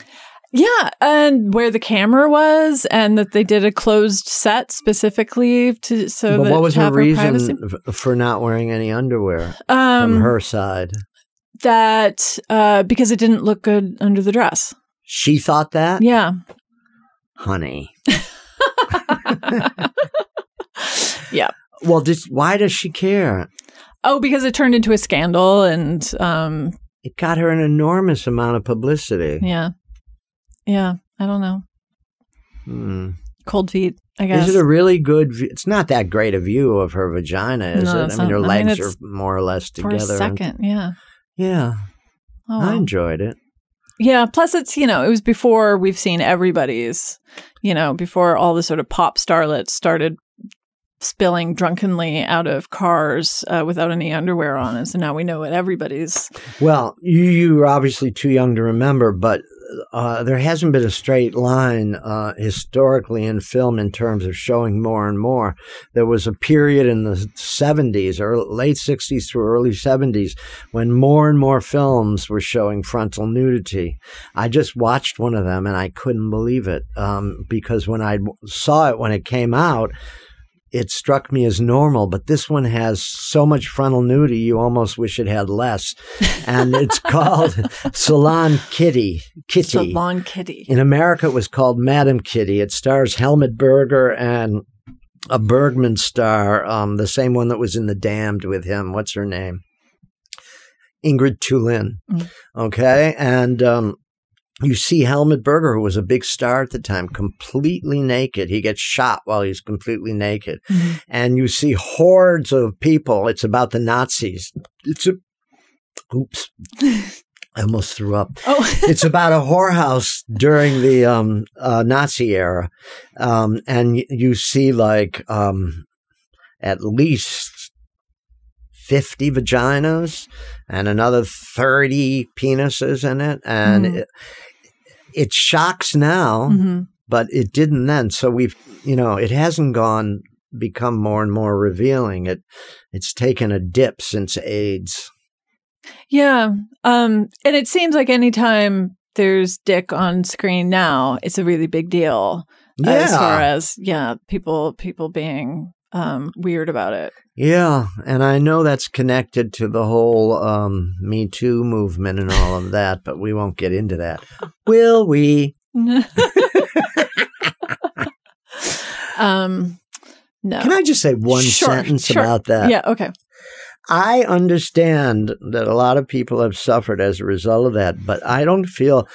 Speaker 2: Yeah, and where the camera was, and that they did a closed set specifically to so
Speaker 3: but
Speaker 2: that
Speaker 3: what was her reason
Speaker 2: privacy.
Speaker 3: for not wearing any underwear
Speaker 2: Um,
Speaker 3: from her side?
Speaker 2: That uh, because it didn't look good under the dress.
Speaker 3: She thought that?
Speaker 2: Yeah.
Speaker 3: Honey.
Speaker 2: Yeah.
Speaker 3: Well, just, why does she care?
Speaker 2: Oh, because it turned into a scandal and um
Speaker 3: It got her an enormous amount of publicity.
Speaker 2: yeah. Yeah, I don't know.
Speaker 3: Hmm.
Speaker 2: Cold feet. I guess.
Speaker 3: Is it a really good? View? It's not that great a view of her vagina, is
Speaker 2: No,
Speaker 3: it? I mean, her.
Speaker 2: I mean,
Speaker 3: legs
Speaker 2: it's
Speaker 3: are more or less together.
Speaker 2: for a
Speaker 3: and-
Speaker 2: second? Yeah.
Speaker 3: Yeah,
Speaker 2: Oh,
Speaker 3: I enjoyed it.
Speaker 2: Yeah. Plus, it's, you know, it was before we've seen everybody's, you know, before all the sort of pop starlets started spilling drunkenly out of cars uh, without any underwear on. And so now we know what everybody's.
Speaker 3: Well, you, you were obviously too young to remember, but uh, there hasn't been a straight line uh, historically in film in terms of showing more and more. There was a period in the 70s or late 60s through early 70s when more and more films were showing frontal nudity. I just watched one of them and I couldn't believe it um, because when I saw it when it came out, it struck me as normal, but this one has so much frontal nudity you almost wish it had less. And it's called Salon Kitty. Kitty.
Speaker 2: Salon Kitty.
Speaker 3: In America, it was called Madame Kitty. It stars Helmut Berger and a Bergman star, um, the same one that was in The Damned with him. What's her name? Ingrid Thulin.
Speaker 2: Mm.
Speaker 3: Okay. And um, you see Helmut Berger, who was a big star at the time, completely naked. He gets shot while he's completely naked.
Speaker 2: Mhm.
Speaker 3: And you see hordes of people. It's about the Nazis. It's a, oops. I almost threw up
Speaker 2: Oh,
Speaker 3: it's about a whorehouse during the um, uh, Nazi era, um, and y- you see like um, at least fifty vaginas and another thirty penises in it, and
Speaker 2: Mhm.
Speaker 3: it, it shocks now,
Speaker 2: Mhm.
Speaker 3: but it didn't then. So we've you know it hasn't gone become more and more revealing. It it's taken a dip since AIDS.
Speaker 2: Yeah. Um, and it seems like anytime there's dick on screen now, it's a really big deal. Yeah. As far as yeah, people people being um weird about it.
Speaker 3: Yeah, and I know that's connected to the whole um, Me Too movement and all of that, but we won't get into that. Will we?
Speaker 2: um no.
Speaker 3: Can I just say one
Speaker 2: Sure,
Speaker 3: sentence
Speaker 2: sure.
Speaker 3: about that?
Speaker 2: Yeah, okay.
Speaker 3: I understand that a lot of people have suffered as a result of that, but I don't feel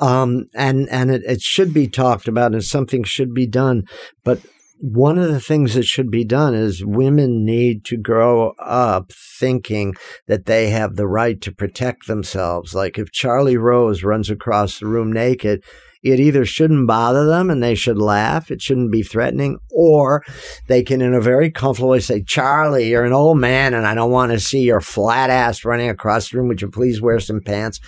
Speaker 3: um and and it, it should be talked about and something should be done. But one of the things that should be done is women need to grow up thinking that they have the right to protect themselves. Like if Charlie Rose runs across the room naked, it either shouldn't bother them and they should laugh, it shouldn't be threatening, or they can, in a very comfortable way, say, Charlie, you're an old man and I don't want to see your flat ass running across the room. Would you please wear some pants?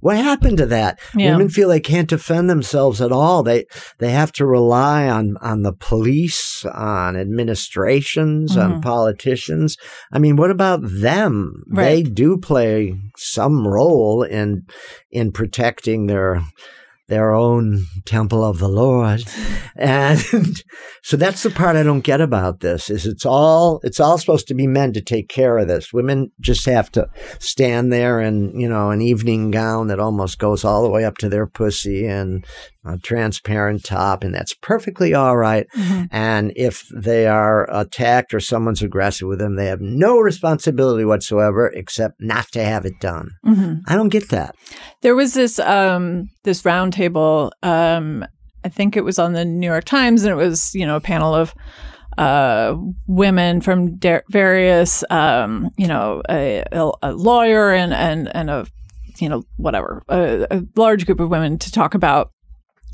Speaker 3: What happened to that?
Speaker 2: Yeah.
Speaker 3: Women feel they can't defend themselves at all. They they have to rely on on the police, on administrations, on
Speaker 2: Mhm.
Speaker 3: politicians. I mean, what about them? They do play some role in in protecting their their own temple of the Lord. And so that's the part I don't get about this is it's all it's all supposed to be men to take care of this. Women just have to stand there in, you know, an evening gown that almost goes all the way up to their pussy and a transparent top and that's perfectly all right.
Speaker 2: Mhm.
Speaker 3: And if they are attacked or someone's aggressive with them, they have no responsibility whatsoever except not to have it done.
Speaker 2: Mhm.
Speaker 3: I don't get that.
Speaker 2: There was this um this roundtable um I think it was on the New York Times and it was, you know, a panel of uh, women from der- various, um, you know, a, a, a lawyer and, and, and a, you know, whatever, a, a large group of women to talk about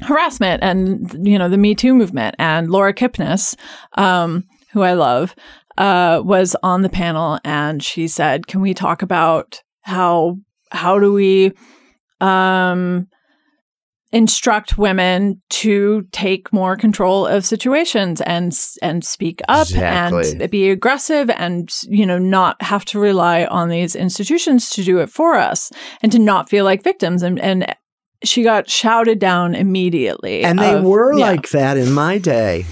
Speaker 2: harassment and, you know, the Me Too movement. And Laura Kipnis, um, who I love, uh, was on the panel and she said, can we talk about how, how do we, um, instruct women to take more control of situations and and speak up
Speaker 3: Exactly.
Speaker 2: and be aggressive and you know not have to rely on these institutions to do it for us and to not feel like victims and and she got shouted down immediately
Speaker 3: And they
Speaker 2: of-
Speaker 3: were
Speaker 2: yeah.
Speaker 3: like that in my day.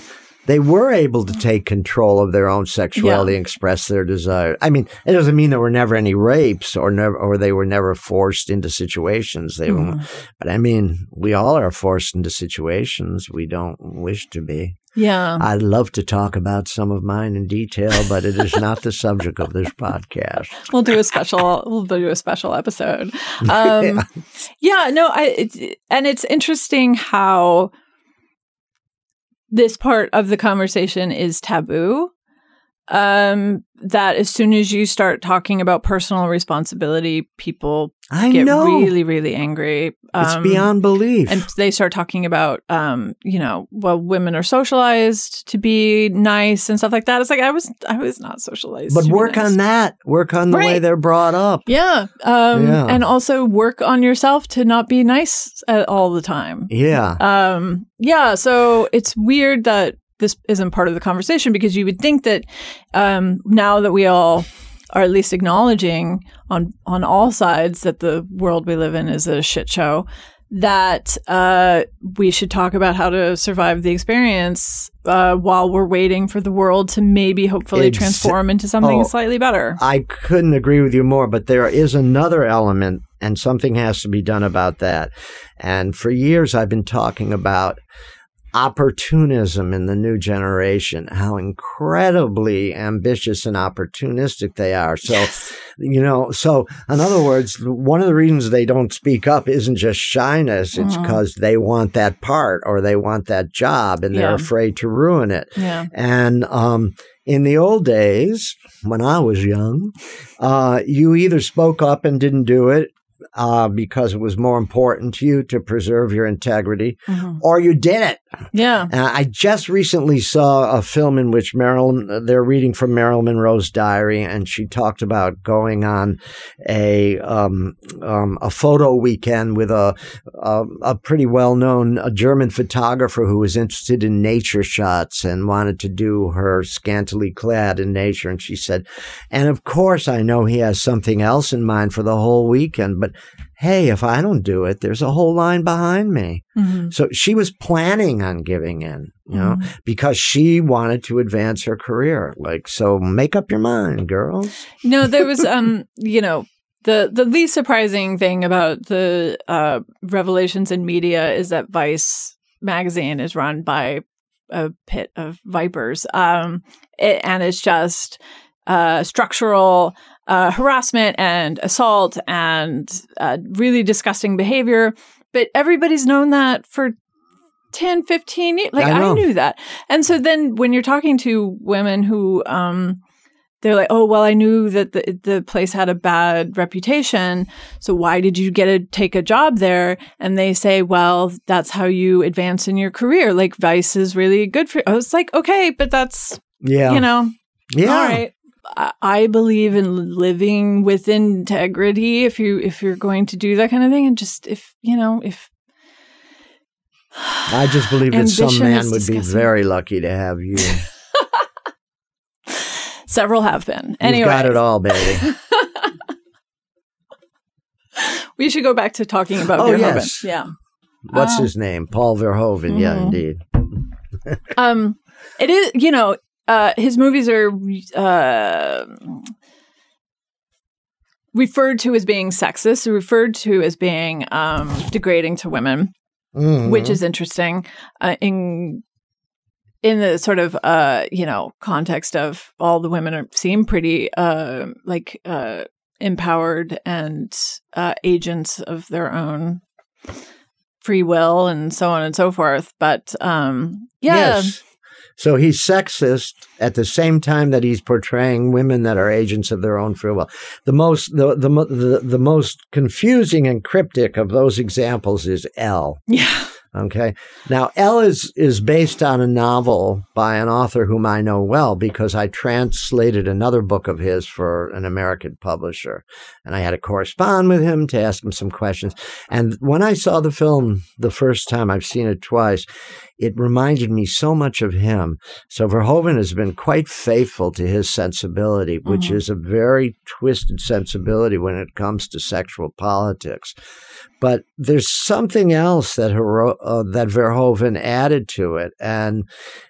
Speaker 3: They were able to take control of their own sexuality and express their desire. I mean, it doesn't mean there were never any rapes or never, or they were never forced into situations. They were,
Speaker 2: Mhm.
Speaker 3: but I mean, we all are forced into situations we don't wish to be.
Speaker 2: Yeah
Speaker 3: I'd love to talk about some of mine in detail, but it is not the subject of this podcast.
Speaker 2: we'll do a special we'll do a special episode um
Speaker 3: Yeah.
Speaker 2: yeah no i it, and it's interesting how this part of the conversation is taboo. Um, that as soon as you start talking about personal responsibility, people
Speaker 3: I
Speaker 2: get
Speaker 3: know.
Speaker 2: really, really angry.
Speaker 3: it's
Speaker 2: Um,
Speaker 3: beyond belief.
Speaker 2: and they start talking about um you know well women are socialized to be nice and stuff like that it's like i was i was not socialized
Speaker 3: but work
Speaker 2: nice.
Speaker 3: on that. Work on the way they're brought up.
Speaker 2: yeah um
Speaker 3: Yeah.
Speaker 2: and also work on yourself to not be nice all the time
Speaker 3: Yeah.
Speaker 2: um yeah so it's weird that this isn't part of the conversation because you would think that um now that we all are at least acknowledging on on all sides that the world we live in is a shit show that uh, we should talk about how to survive the experience uh, while we're waiting for the world to maybe hopefully transform into something
Speaker 3: Oh,
Speaker 2: slightly better.
Speaker 3: I couldn't agree with you more, but there is another element, and something has to be done about that. And for years, I've been talking about opportunism in the new generation, how incredibly ambitious and opportunistic they are. So, you know, so in other words, one of the reasons they don't speak up isn't just shyness, it's because they want that part or they want that job and they're afraid to ruin it.
Speaker 2: yeah.
Speaker 3: And um, in the old days, when I was young, uh, you either spoke up and didn't do it uh, because it was more important to you to preserve your integrity,
Speaker 2: Mhm.
Speaker 3: or you did it.
Speaker 2: Yeah.
Speaker 3: Uh, I just recently saw a film in which Marilyn, they're reading from Marilyn Monroe's diary, and she talked about going on a um, um, a photo weekend with a a, a pretty well known German photographer who was interested in nature shots and wanted to do her scantily clad in nature. And she said, "And of course, I know he has something else in mind for the whole weekend, but." Hey, if I don't do it, there's a whole line behind me.
Speaker 2: Mhm.
Speaker 3: So she was planning on giving in, you know,
Speaker 2: Mhm.
Speaker 3: because she wanted to advance her career. Like, so make up your mind, girls.
Speaker 2: No, there was um, you know, the the least surprising thing about the uh revelations in media is that Vice magazine is run by a pit of vipers. Um it, and it's just uh structural uh harassment and assault and uh, really disgusting behavior, but everybody's known that for 10 15 years like
Speaker 3: I
Speaker 2: I, knew that and so then when you're talking to women who um they're like, oh well, I knew that the the place had a bad reputation, so why did you get to take a job there? And they say, well, that's how you advance in your career. Like Vice is really good for. I was like, okay, but that's
Speaker 3: Yeah.
Speaker 2: you know,
Speaker 3: yeah.
Speaker 2: all right. I- believe in living with integrity. If you if you're going to do that kind of thing, and just if you know if
Speaker 3: I just believe that some man would be very lucky to have you.
Speaker 2: Several have been. Anyway,
Speaker 3: got it all, baby.
Speaker 2: we should go back to talking about
Speaker 3: Oh,
Speaker 2: Verhoeven.
Speaker 3: yes.
Speaker 2: Yeah.
Speaker 3: What's
Speaker 2: Oh.
Speaker 3: his name? Paul Verhoeven. Yeah,
Speaker 2: Mhm.
Speaker 3: indeed.
Speaker 2: um it is you know uh his movies are uh referred to as being sexist referred to as being um degrading to women
Speaker 3: Mhm.
Speaker 2: which is interesting uh, in in the sort of uh you know context of all the women are, seem pretty uh like uh empowered and uh agents of their own free will and so on and so forth but um yeah
Speaker 3: Yes. So he's sexist at the same time that he's portraying women that are agents of their own free will. The most the the the, the most confusing and cryptic of those examples is Elle.
Speaker 2: yeah
Speaker 3: Okay. Now, Elle is, is based on a novel by an author whom I know well because I translated another book of his for an American publisher. And I had to correspond with him to ask him some questions. And when I saw the film the first time, I've seen it twice, it reminded me so much of him. So Verhoeven has been quite faithful to his sensibility, which
Speaker 2: Mhm.
Speaker 3: is a very twisted sensibility when it comes to sexual politics. But there's something else that Hero- uh, that Verhoeven added to it, and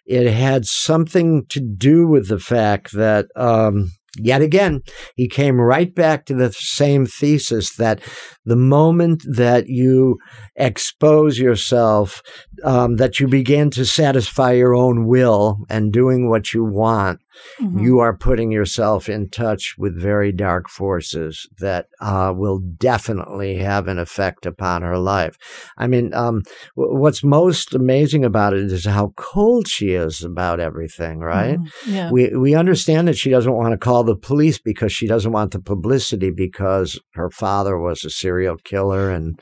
Speaker 3: it had something to do with the fact that. Um, Yet again, he came right back to the same thesis that the moment that you expose yourself, um, that you begin to satisfy your own will and doing what you want,
Speaker 2: Mhm.
Speaker 3: you are putting yourself in touch with very dark forces that uh, will definitely have an effect upon her life. I mean, um, w- what's most amazing about it is how cold she is about everything, right?
Speaker 2: Mhm. Yeah.
Speaker 3: We we understand that she doesn't want to call the police because she doesn't want the publicity because her father was a serial killer and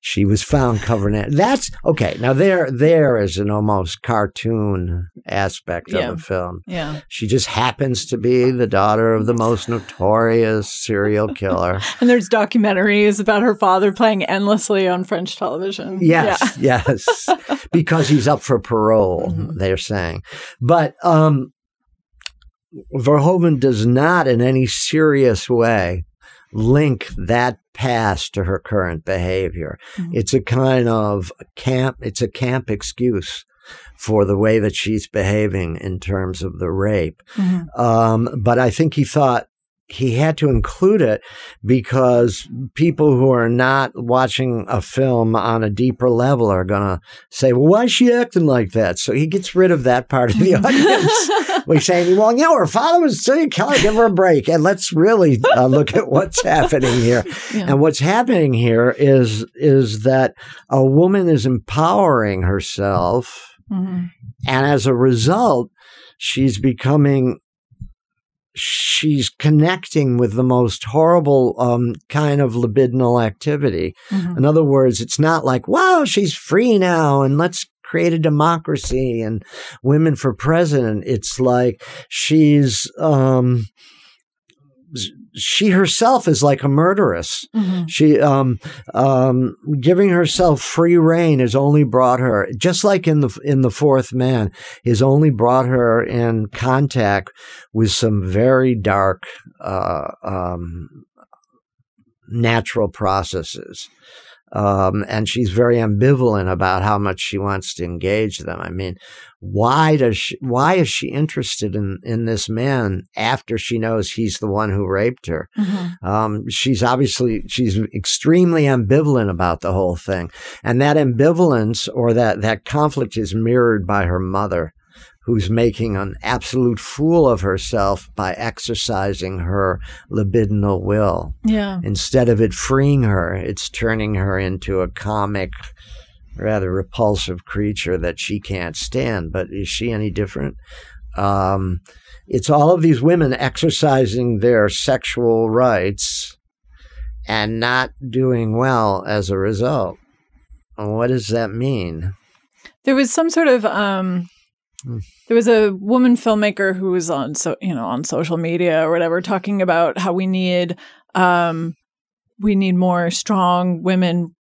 Speaker 3: she was found covered in That's okay. Now there there is an almost cartoon aspect
Speaker 2: Yeah.
Speaker 3: of the film.
Speaker 2: yeah.
Speaker 3: She just happens to be the daughter of the most notorious serial killer.
Speaker 2: And there's documentaries about her father playing endlessly on French television.
Speaker 3: Yes, yes, because he's up for parole.
Speaker 2: Mhm.
Speaker 3: They're saying, but um, Verhoeven does not, in any serious way, link that past to her current behavior.
Speaker 2: Mhm.
Speaker 3: It's a kind of camp. It's a camp excuse for the way that she's behaving in terms of the rape.
Speaker 2: Mhm.
Speaker 3: Um, but I think he thought he had to include it because people who are not watching a film on a deeper level are going to say, well, why is she acting like that? So he gets rid of that part of the audience. We say, well, you know, her father was saying, Kelly, give her a break. And let's really uh, look at what's happening here.
Speaker 2: Yeah.
Speaker 3: And what's happening here is, is that a woman is empowering herself
Speaker 2: Mhm.
Speaker 3: and as a result, she's becoming, she's connecting with the most horrible um, kind of libidinal activity.
Speaker 2: Mhm.
Speaker 3: In other words, it's not like, wow, she's free now and let's create a democracy and women for president. It's like she's, um, she herself is like a murderess.
Speaker 2: Mhm.
Speaker 3: She um um giving herself free reign has only brought her just like in the in the fourth man has only brought her in contact with some very dark uh um natural processes. Um, and she's very ambivalent about how much she wants to engage them. I mean, why does she, why is she interested in, in this man after she knows he's the one who raped her?
Speaker 2: Mhm.
Speaker 3: Um, she's obviously she's extremely ambivalent about the whole thing, and that ambivalence or that that conflict is mirrored by her mother, who's making an absolute fool of herself by exercising her libidinal will.
Speaker 2: Yeah.
Speaker 3: Instead of it freeing her, it's turning her into a comic, rather repulsive creature that she can't stand. But is she any different? Um, it's all of these women exercising their sexual rights and not doing well as a result. What does that mean?
Speaker 2: There was some sort of um. There was a woman filmmaker who was on so you know on social media or whatever talking about how we need um we need more strong women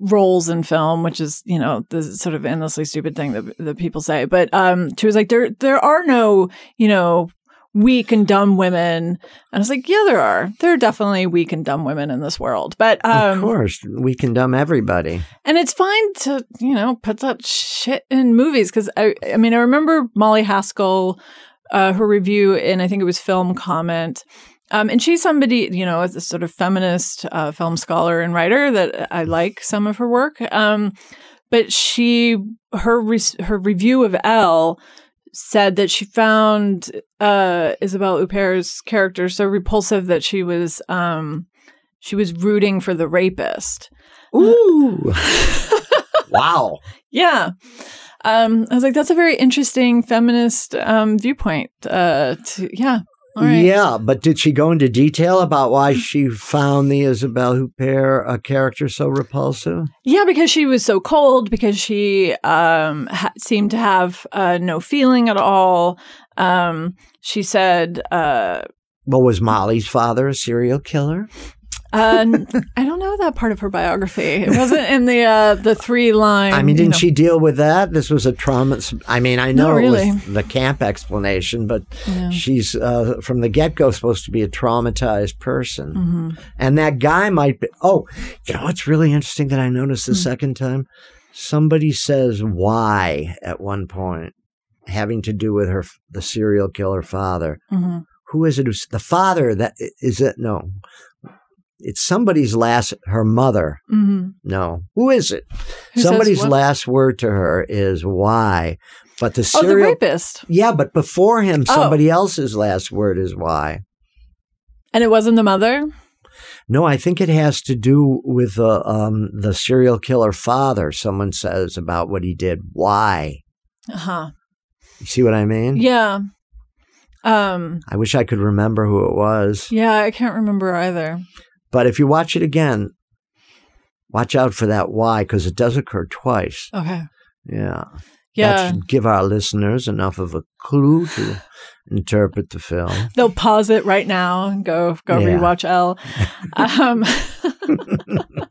Speaker 2: roles in film which is you know the sort of endlessly stupid thing that, that people say. But um she was like there there are no you know weak and dumb women and i was like yeah there are there are definitely weak and dumb women in this world but um
Speaker 3: of course, we condemn everybody.
Speaker 2: and it's fine to, you know, put that shit in movies because I, I mean, I remember Molly Haskell, uh, her review in I think it was Film Comment, um, and she's somebody, you know, as a sort of feminist uh, film scholar and writer that I like some of her work. Um, but she, her re- her review of Elle said that she found uh, Isabelle Huppert's character so repulsive that she was um, she was rooting for the rapist.
Speaker 3: Ooh. wow.
Speaker 2: Yeah. Um, I was like, that's a very interesting feminist um, viewpoint. Uh, to, yeah. Right.
Speaker 3: Yeah, but did she go into detail about why she found the Isabelle Huppert a character so repulsive?
Speaker 2: Yeah, because she was so cold, because she um, ha- seemed to have uh, no feeling at all. Um, she said, uh,
Speaker 3: Well, was Molly's father a serial killer?
Speaker 2: N- I don't know that part of her biography. It wasn't in the uh, the three line.
Speaker 3: I mean, didn't
Speaker 2: know.
Speaker 3: she deal with that? This was a trauma. I mean, I know
Speaker 2: really.
Speaker 3: it was the camp explanation, but
Speaker 2: Yeah.
Speaker 3: she's uh, from the get go supposed to be a traumatized person.
Speaker 2: Mhm.
Speaker 3: And that guy might be. Oh, you know what's really interesting that I noticed the
Speaker 2: Hmm.
Speaker 3: second time? Somebody says why at one point, having to do with her, the serial killer father.
Speaker 2: Mhm.
Speaker 3: Who is it? Who's the father? That is it? No, it's somebody's last. Her mother.
Speaker 2: Mhm.
Speaker 3: No, who is it?
Speaker 2: Who
Speaker 3: Somebody's last word to her is why. But the
Speaker 2: Oh, the
Speaker 3: serial,
Speaker 2: rapist.
Speaker 3: yeah, but before him,
Speaker 2: Oh.
Speaker 3: somebody else's last word is why.
Speaker 2: And it wasn't the mother?
Speaker 3: No, I think it has to do with uh, um, the serial killer father. Someone says about what he did. Why?
Speaker 2: Uh-huh.
Speaker 3: You see what I mean?
Speaker 2: Yeah. Um
Speaker 3: I wish I could remember who it was.
Speaker 2: yeah, I can't remember either.
Speaker 3: But if you watch it again, watch out for that why because it does occur twice.
Speaker 2: Okay.
Speaker 3: Yeah. That
Speaker 2: Yeah.
Speaker 3: should give our listeners enough of a clue to interpret the film.
Speaker 2: They'll pause it right now and go go
Speaker 3: Yeah.
Speaker 2: rewatch Elle. Um,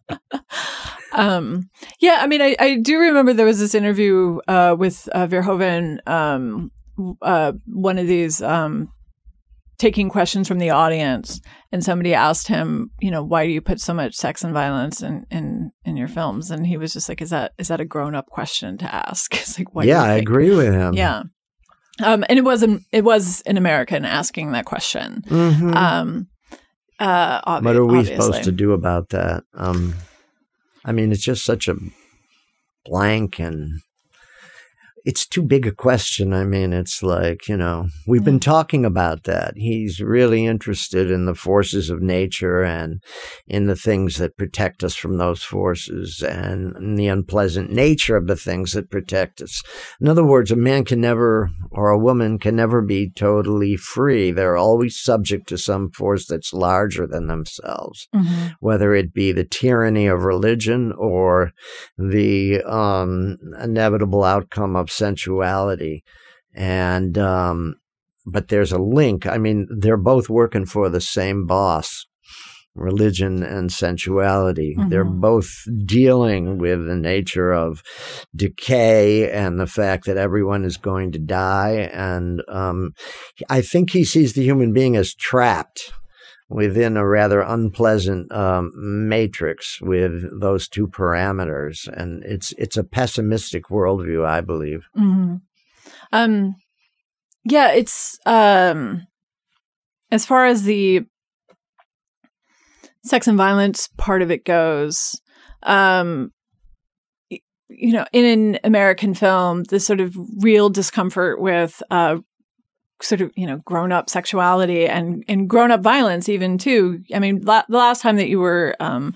Speaker 2: um, yeah, I mean, I, I do remember there was this interview uh, with uh, Verhoeven, um, uh, one of these um, taking questions from the audience, and somebody asked him, you know, why do you put so much sex and violence in in, in your films? And he was just like, is that is that a grown up question to ask? It's like,
Speaker 3: yeah, I agree with him.
Speaker 2: Yeah. Um, and it wasn't. It was an American asking that question.
Speaker 3: Mhm.
Speaker 2: Um, uh, obvi-
Speaker 3: what are we
Speaker 2: obviously.
Speaker 3: supposed to do about that? Um, I mean, it's just such a blank and it's too big a question. I mean, it's like, you know, we've been talking about that. He's really interested in the forces of nature and in the things that protect us from those forces and the unpleasant nature of the things that protect us. In other words, a man can never, or a woman can never be totally free. They're always subject to some force that's larger than themselves
Speaker 2: Mhm.
Speaker 3: whether it be the tyranny of religion or the um, inevitable outcome of sensuality. And, um, but there's a link. I mean, they're both working for the same boss. Religion and sensuality. They're
Speaker 2: Mhm.
Speaker 3: both dealing with the nature of decay and the fact that everyone is going to die. And um, I think he sees the human being as trapped within a rather unpleasant um, matrix with those two parameters, and it's it's a pessimistic worldview, I believe.
Speaker 2: Mhm. Um, yeah, it's um, as far as the sex and violence part of it goes. Um, you know, in an American film, the sort of real discomfort with uh, sort of you know grown up sexuality and and grown up violence, even too. I mean, la- the last time that you were um,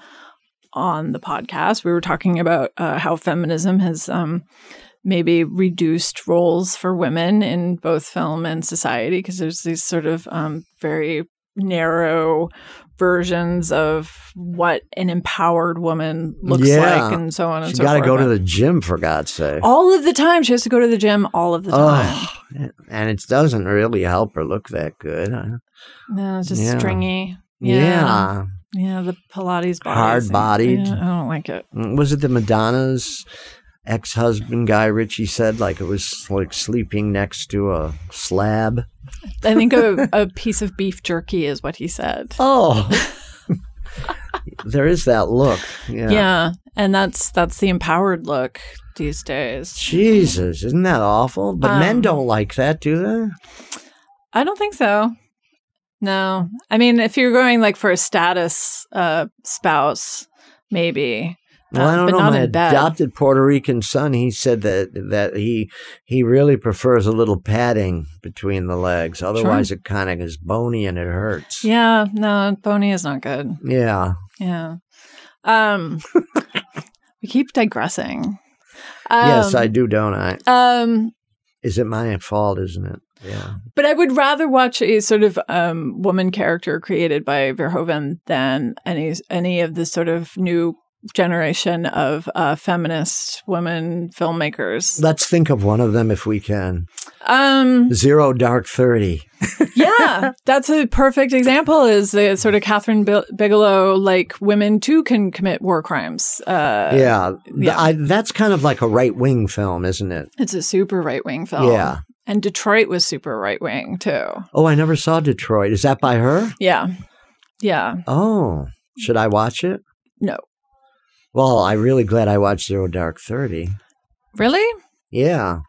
Speaker 2: on the podcast, we were talking about uh, how feminism has um, maybe reduced roles for women in both film and society because there's these sort of um, very narrow versions of what an empowered woman looks
Speaker 3: Yeah.
Speaker 2: like and so on and
Speaker 3: she
Speaker 2: so
Speaker 3: got to
Speaker 2: forth.
Speaker 3: go to the gym for God's sake.
Speaker 2: all of the time. She has to go to the gym all of the time.
Speaker 3: Oh, and it doesn't really help her look that good.
Speaker 2: No, it's just
Speaker 3: Yeah.
Speaker 2: stringy.
Speaker 3: Yeah.
Speaker 2: Yeah. Yeah, the Pilates body.
Speaker 3: Hard-bodied.
Speaker 2: Yeah, I don't like it.
Speaker 3: Mm, Was it the Madonna's ex-husband Guy Ritchie said like it was like sleeping next to a slab?
Speaker 2: I think a, a piece of beef jerky is what he said.
Speaker 3: Oh. there is that look.
Speaker 2: Yeah.
Speaker 3: Yeah.
Speaker 2: and that's that's the empowered look these days.
Speaker 3: Jesus, isn't that awful? But men
Speaker 2: Um,
Speaker 3: don't like that, do they?
Speaker 2: I don't think so. No, I mean if you're going like for a status uh, spouse, maybe.
Speaker 3: Well, I
Speaker 2: Uh,
Speaker 3: don't know. My adopted Puerto Rican son, he said that that he he really prefers a little padding between the legs. Otherwise, it kind of is bony and it hurts.
Speaker 2: Yeah, no, bony is not good.
Speaker 3: Yeah.
Speaker 2: Yeah. Um, we keep digressing.
Speaker 3: yes,
Speaker 2: Um,
Speaker 3: I do, don't I?
Speaker 2: Um,
Speaker 3: Is it my fault? Isn't it? Yeah.
Speaker 2: But I would rather watch a sort of um, woman character created by Verhoeven than any any of the sort of new generation of uh, feminist women filmmakers.
Speaker 3: Let's think of one of them if we can.
Speaker 2: Um,
Speaker 3: Zero Dark Thirty.
Speaker 2: yeah, that's a perfect example. Is the sort of Kathryn Bi- Bigelow like women too can commit war crimes? Uh,
Speaker 3: yeah,
Speaker 2: yeah.
Speaker 3: I, that's kind of like a right wing film, isn't it?
Speaker 2: it's a super right wing film.
Speaker 3: Yeah.
Speaker 2: and Detroit was super right wing too.
Speaker 3: Oh, I never saw Detroit. Is that by her?
Speaker 2: Yeah, yeah.
Speaker 3: Oh, should I watch it?
Speaker 2: No,
Speaker 3: Well, I'm really glad I watched Zero Dark Thirty.
Speaker 2: really,
Speaker 3: Yeah.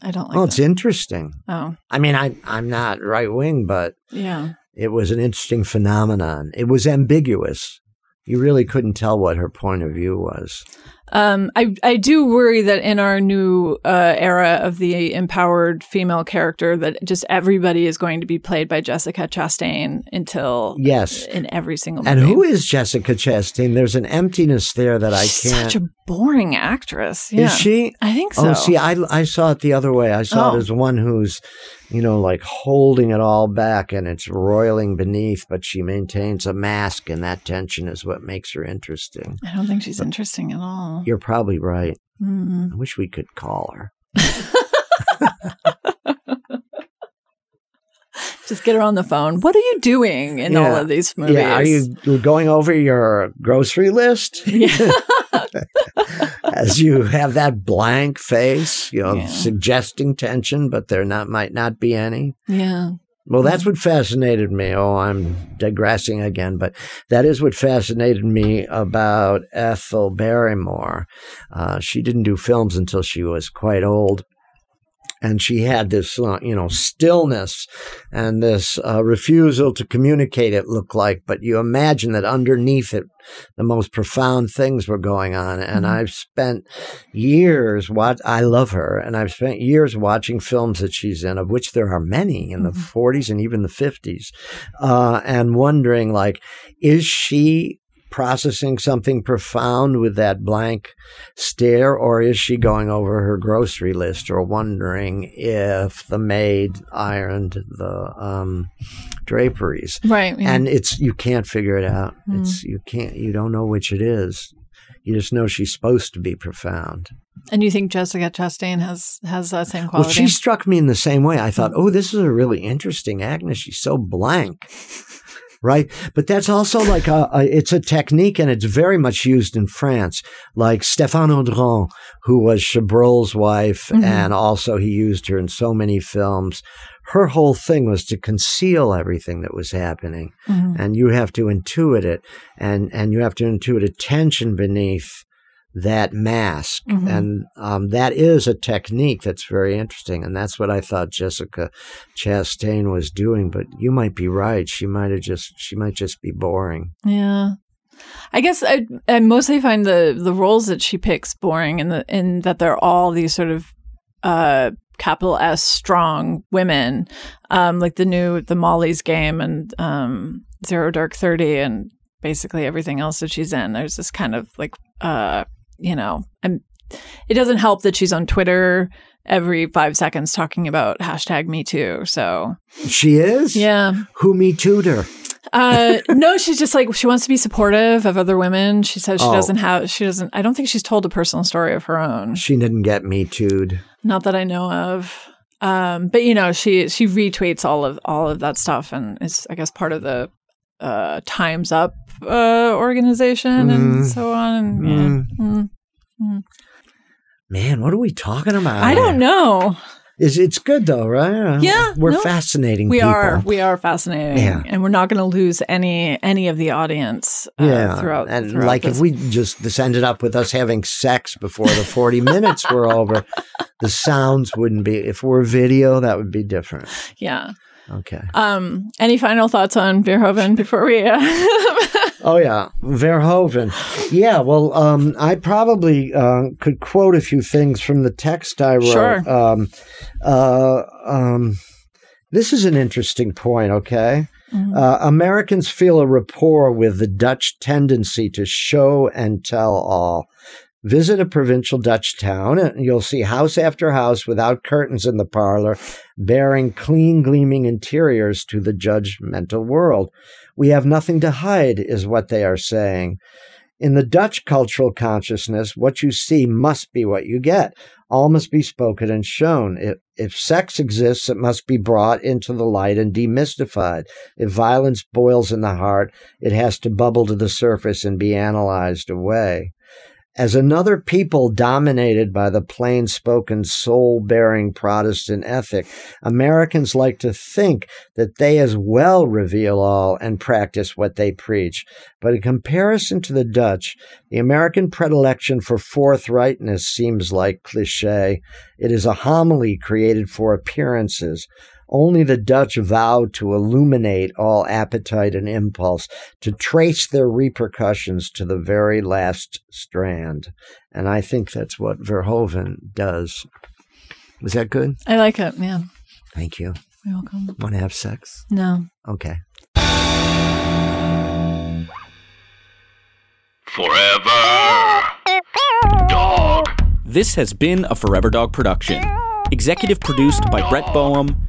Speaker 2: I don't like.
Speaker 3: Oh,
Speaker 2: that.
Speaker 3: it's interesting.
Speaker 2: Oh,
Speaker 3: I mean, I I'm not right wing, but
Speaker 2: yeah.
Speaker 3: it was an interesting phenomenon. It was ambiguous. You really couldn't tell what her point of view was.
Speaker 2: Um, I I do worry that in our new uh, era of the empowered female character, that just everybody is going to be played by Jessica Chastain until
Speaker 3: Yes.
Speaker 2: in every single movie.
Speaker 3: And who is Jessica Chastain? There's an emptiness there that I can't.
Speaker 2: Such a boring actress. Yeah.
Speaker 3: Is she?
Speaker 2: I think so.
Speaker 3: Oh, see, I, I saw it the other way. I saw
Speaker 2: Oh.
Speaker 3: it as one who's, you know, like holding it all back and it's roiling beneath, but she maintains a mask, and that tension is what makes her interesting.
Speaker 2: I don't think she's interesting at all.
Speaker 3: You're probably right.
Speaker 2: Mm.
Speaker 3: I wish we could call her.
Speaker 2: Just get her on the phone. What are you doing in all of these movies?
Speaker 3: Yeah, are you going over your grocery list
Speaker 2: Yeah.
Speaker 3: as you have that blank face, you know,
Speaker 2: Yeah.
Speaker 3: suggesting tension, but there not might not be any?
Speaker 2: yeah.
Speaker 3: Well, that's what fascinated me. Oh, I'm digressing again, but that is what fascinated me about Ethel Barrymore. Uh, she didn't do films until she was quite old. And she had this, uh, you know, stillness and this uh, refusal to communicate, it looked like. But you imagine that underneath it, the most profound things were going on. And
Speaker 2: Mhm.
Speaker 3: I've spent years what I love her, and I've spent years watching films that she's in, of which there are many in the
Speaker 2: Mhm.
Speaker 3: 40s and even the 50s, uh, and wondering like, is she processing something profound with that blank stare, or is she going over her grocery list, or wondering if the maid ironed the um, draperies?
Speaker 2: Right. yeah.
Speaker 3: and it's you can't figure it out.
Speaker 2: Mm.
Speaker 3: It's you can't you don't know which it is. You just know she's supposed to be profound.
Speaker 2: And you think Jessica Chastain has has that same quality?
Speaker 3: Well, she struck me in the same way. I thought, oh, this is a really interesting Agnes. She's so blank. Right. But that's also like a, a, it's a technique and it's very much used in France. Like Stéphane Audran, who was Chabrol's wife,
Speaker 2: Mhm.
Speaker 3: and also he used her in so many films. Her whole thing was to conceal everything that was happening.
Speaker 2: Mhm.
Speaker 3: and you have to intuit it and and you have to intuit a tension beneath that mask
Speaker 2: Mhm.
Speaker 3: and um, that is a technique that's very interesting and that's what i thought jessica chastain was doing but you might be right she might have just she might just be boring
Speaker 2: Yeah. I guess I, I mostly find the the roles that she picks boring in the in that they're all these sort of uh capital S strong women, um, like the new the Molly's game and um Zero Dark Thirty and basically everything else that she's in. There's this kind of like uh you know, and it doesn't help that she's on Twitter every five seconds talking about hashtag me too. So
Speaker 3: she is
Speaker 2: yeah.
Speaker 3: who me tutor
Speaker 2: Uh, no, she's just like she wants to be supportive of other women. She says she
Speaker 3: Oh.
Speaker 2: doesn't have. She doesn't. I don't think she's told a personal story of her own.
Speaker 3: she didn't get me tooed
Speaker 2: Not that I know of. Um, but you know, she she retweets all of all of that stuff, and it's I guess part of the uh, Times Up uh, organization and
Speaker 3: Mm.
Speaker 2: so on. And, yeah. Mm.
Speaker 3: man what are we talking about
Speaker 2: I don't know.
Speaker 3: is it's good though right
Speaker 2: Yeah,
Speaker 3: we're
Speaker 2: no.
Speaker 3: fascinating
Speaker 2: We
Speaker 3: people.
Speaker 2: are we are fascinating,
Speaker 3: Yeah.
Speaker 2: and we're not going to lose any any of the audience. Uh,
Speaker 3: yeah,
Speaker 2: throughout
Speaker 3: and
Speaker 2: throughout
Speaker 3: like
Speaker 2: this.
Speaker 3: if we just this ended up with us having sex before the forty minutes were over, the sounds wouldn't be. If we're video, that would be different.
Speaker 2: yeah.
Speaker 3: Okay.
Speaker 2: Um, any final thoughts on Verhoeven before we? Uh,
Speaker 3: Oh yeah, Verhoeven. Yeah. Well, um, I probably uh, could quote a few things from the text I wrote.
Speaker 2: Sure.
Speaker 3: Um, uh, um, this is an interesting point. Okay.
Speaker 2: Mhm.
Speaker 3: Uh, Americans feel a rapport with the Dutch tendency to show and tell all. Visit a provincial Dutch town, and you'll see house after house without curtains in the parlor, bearing clean, gleaming interiors to the judgmental world. We have nothing to hide, is what they are saying. In the Dutch cultural consciousness, what you see must be what you get. All must be spoken and shown. If, if sex exists, it must be brought into the light and demystified. If violence boils in the heart, it has to bubble to the surface and be analyzed away. As another people dominated by the plain spoken, soul bearing Protestant ethic, Americans like to think that they as well reveal all and practice what they preach. But in comparison to the Dutch, the American predilection for forthrightness seems like cliche. It is a homily created for appearances. Only the Dutch vow to illuminate all appetite and impulse, to trace their repercussions to the very last strand. And I think that's what Verhoeven does. Was that good?
Speaker 2: I like it, man.
Speaker 3: Thank you.
Speaker 2: You're welcome.
Speaker 3: Want to have sex?
Speaker 2: No.
Speaker 3: Okay.
Speaker 1: Forever. Dog.
Speaker 4: This has been a Forever Dog production. Executive produced by Brett Boehm,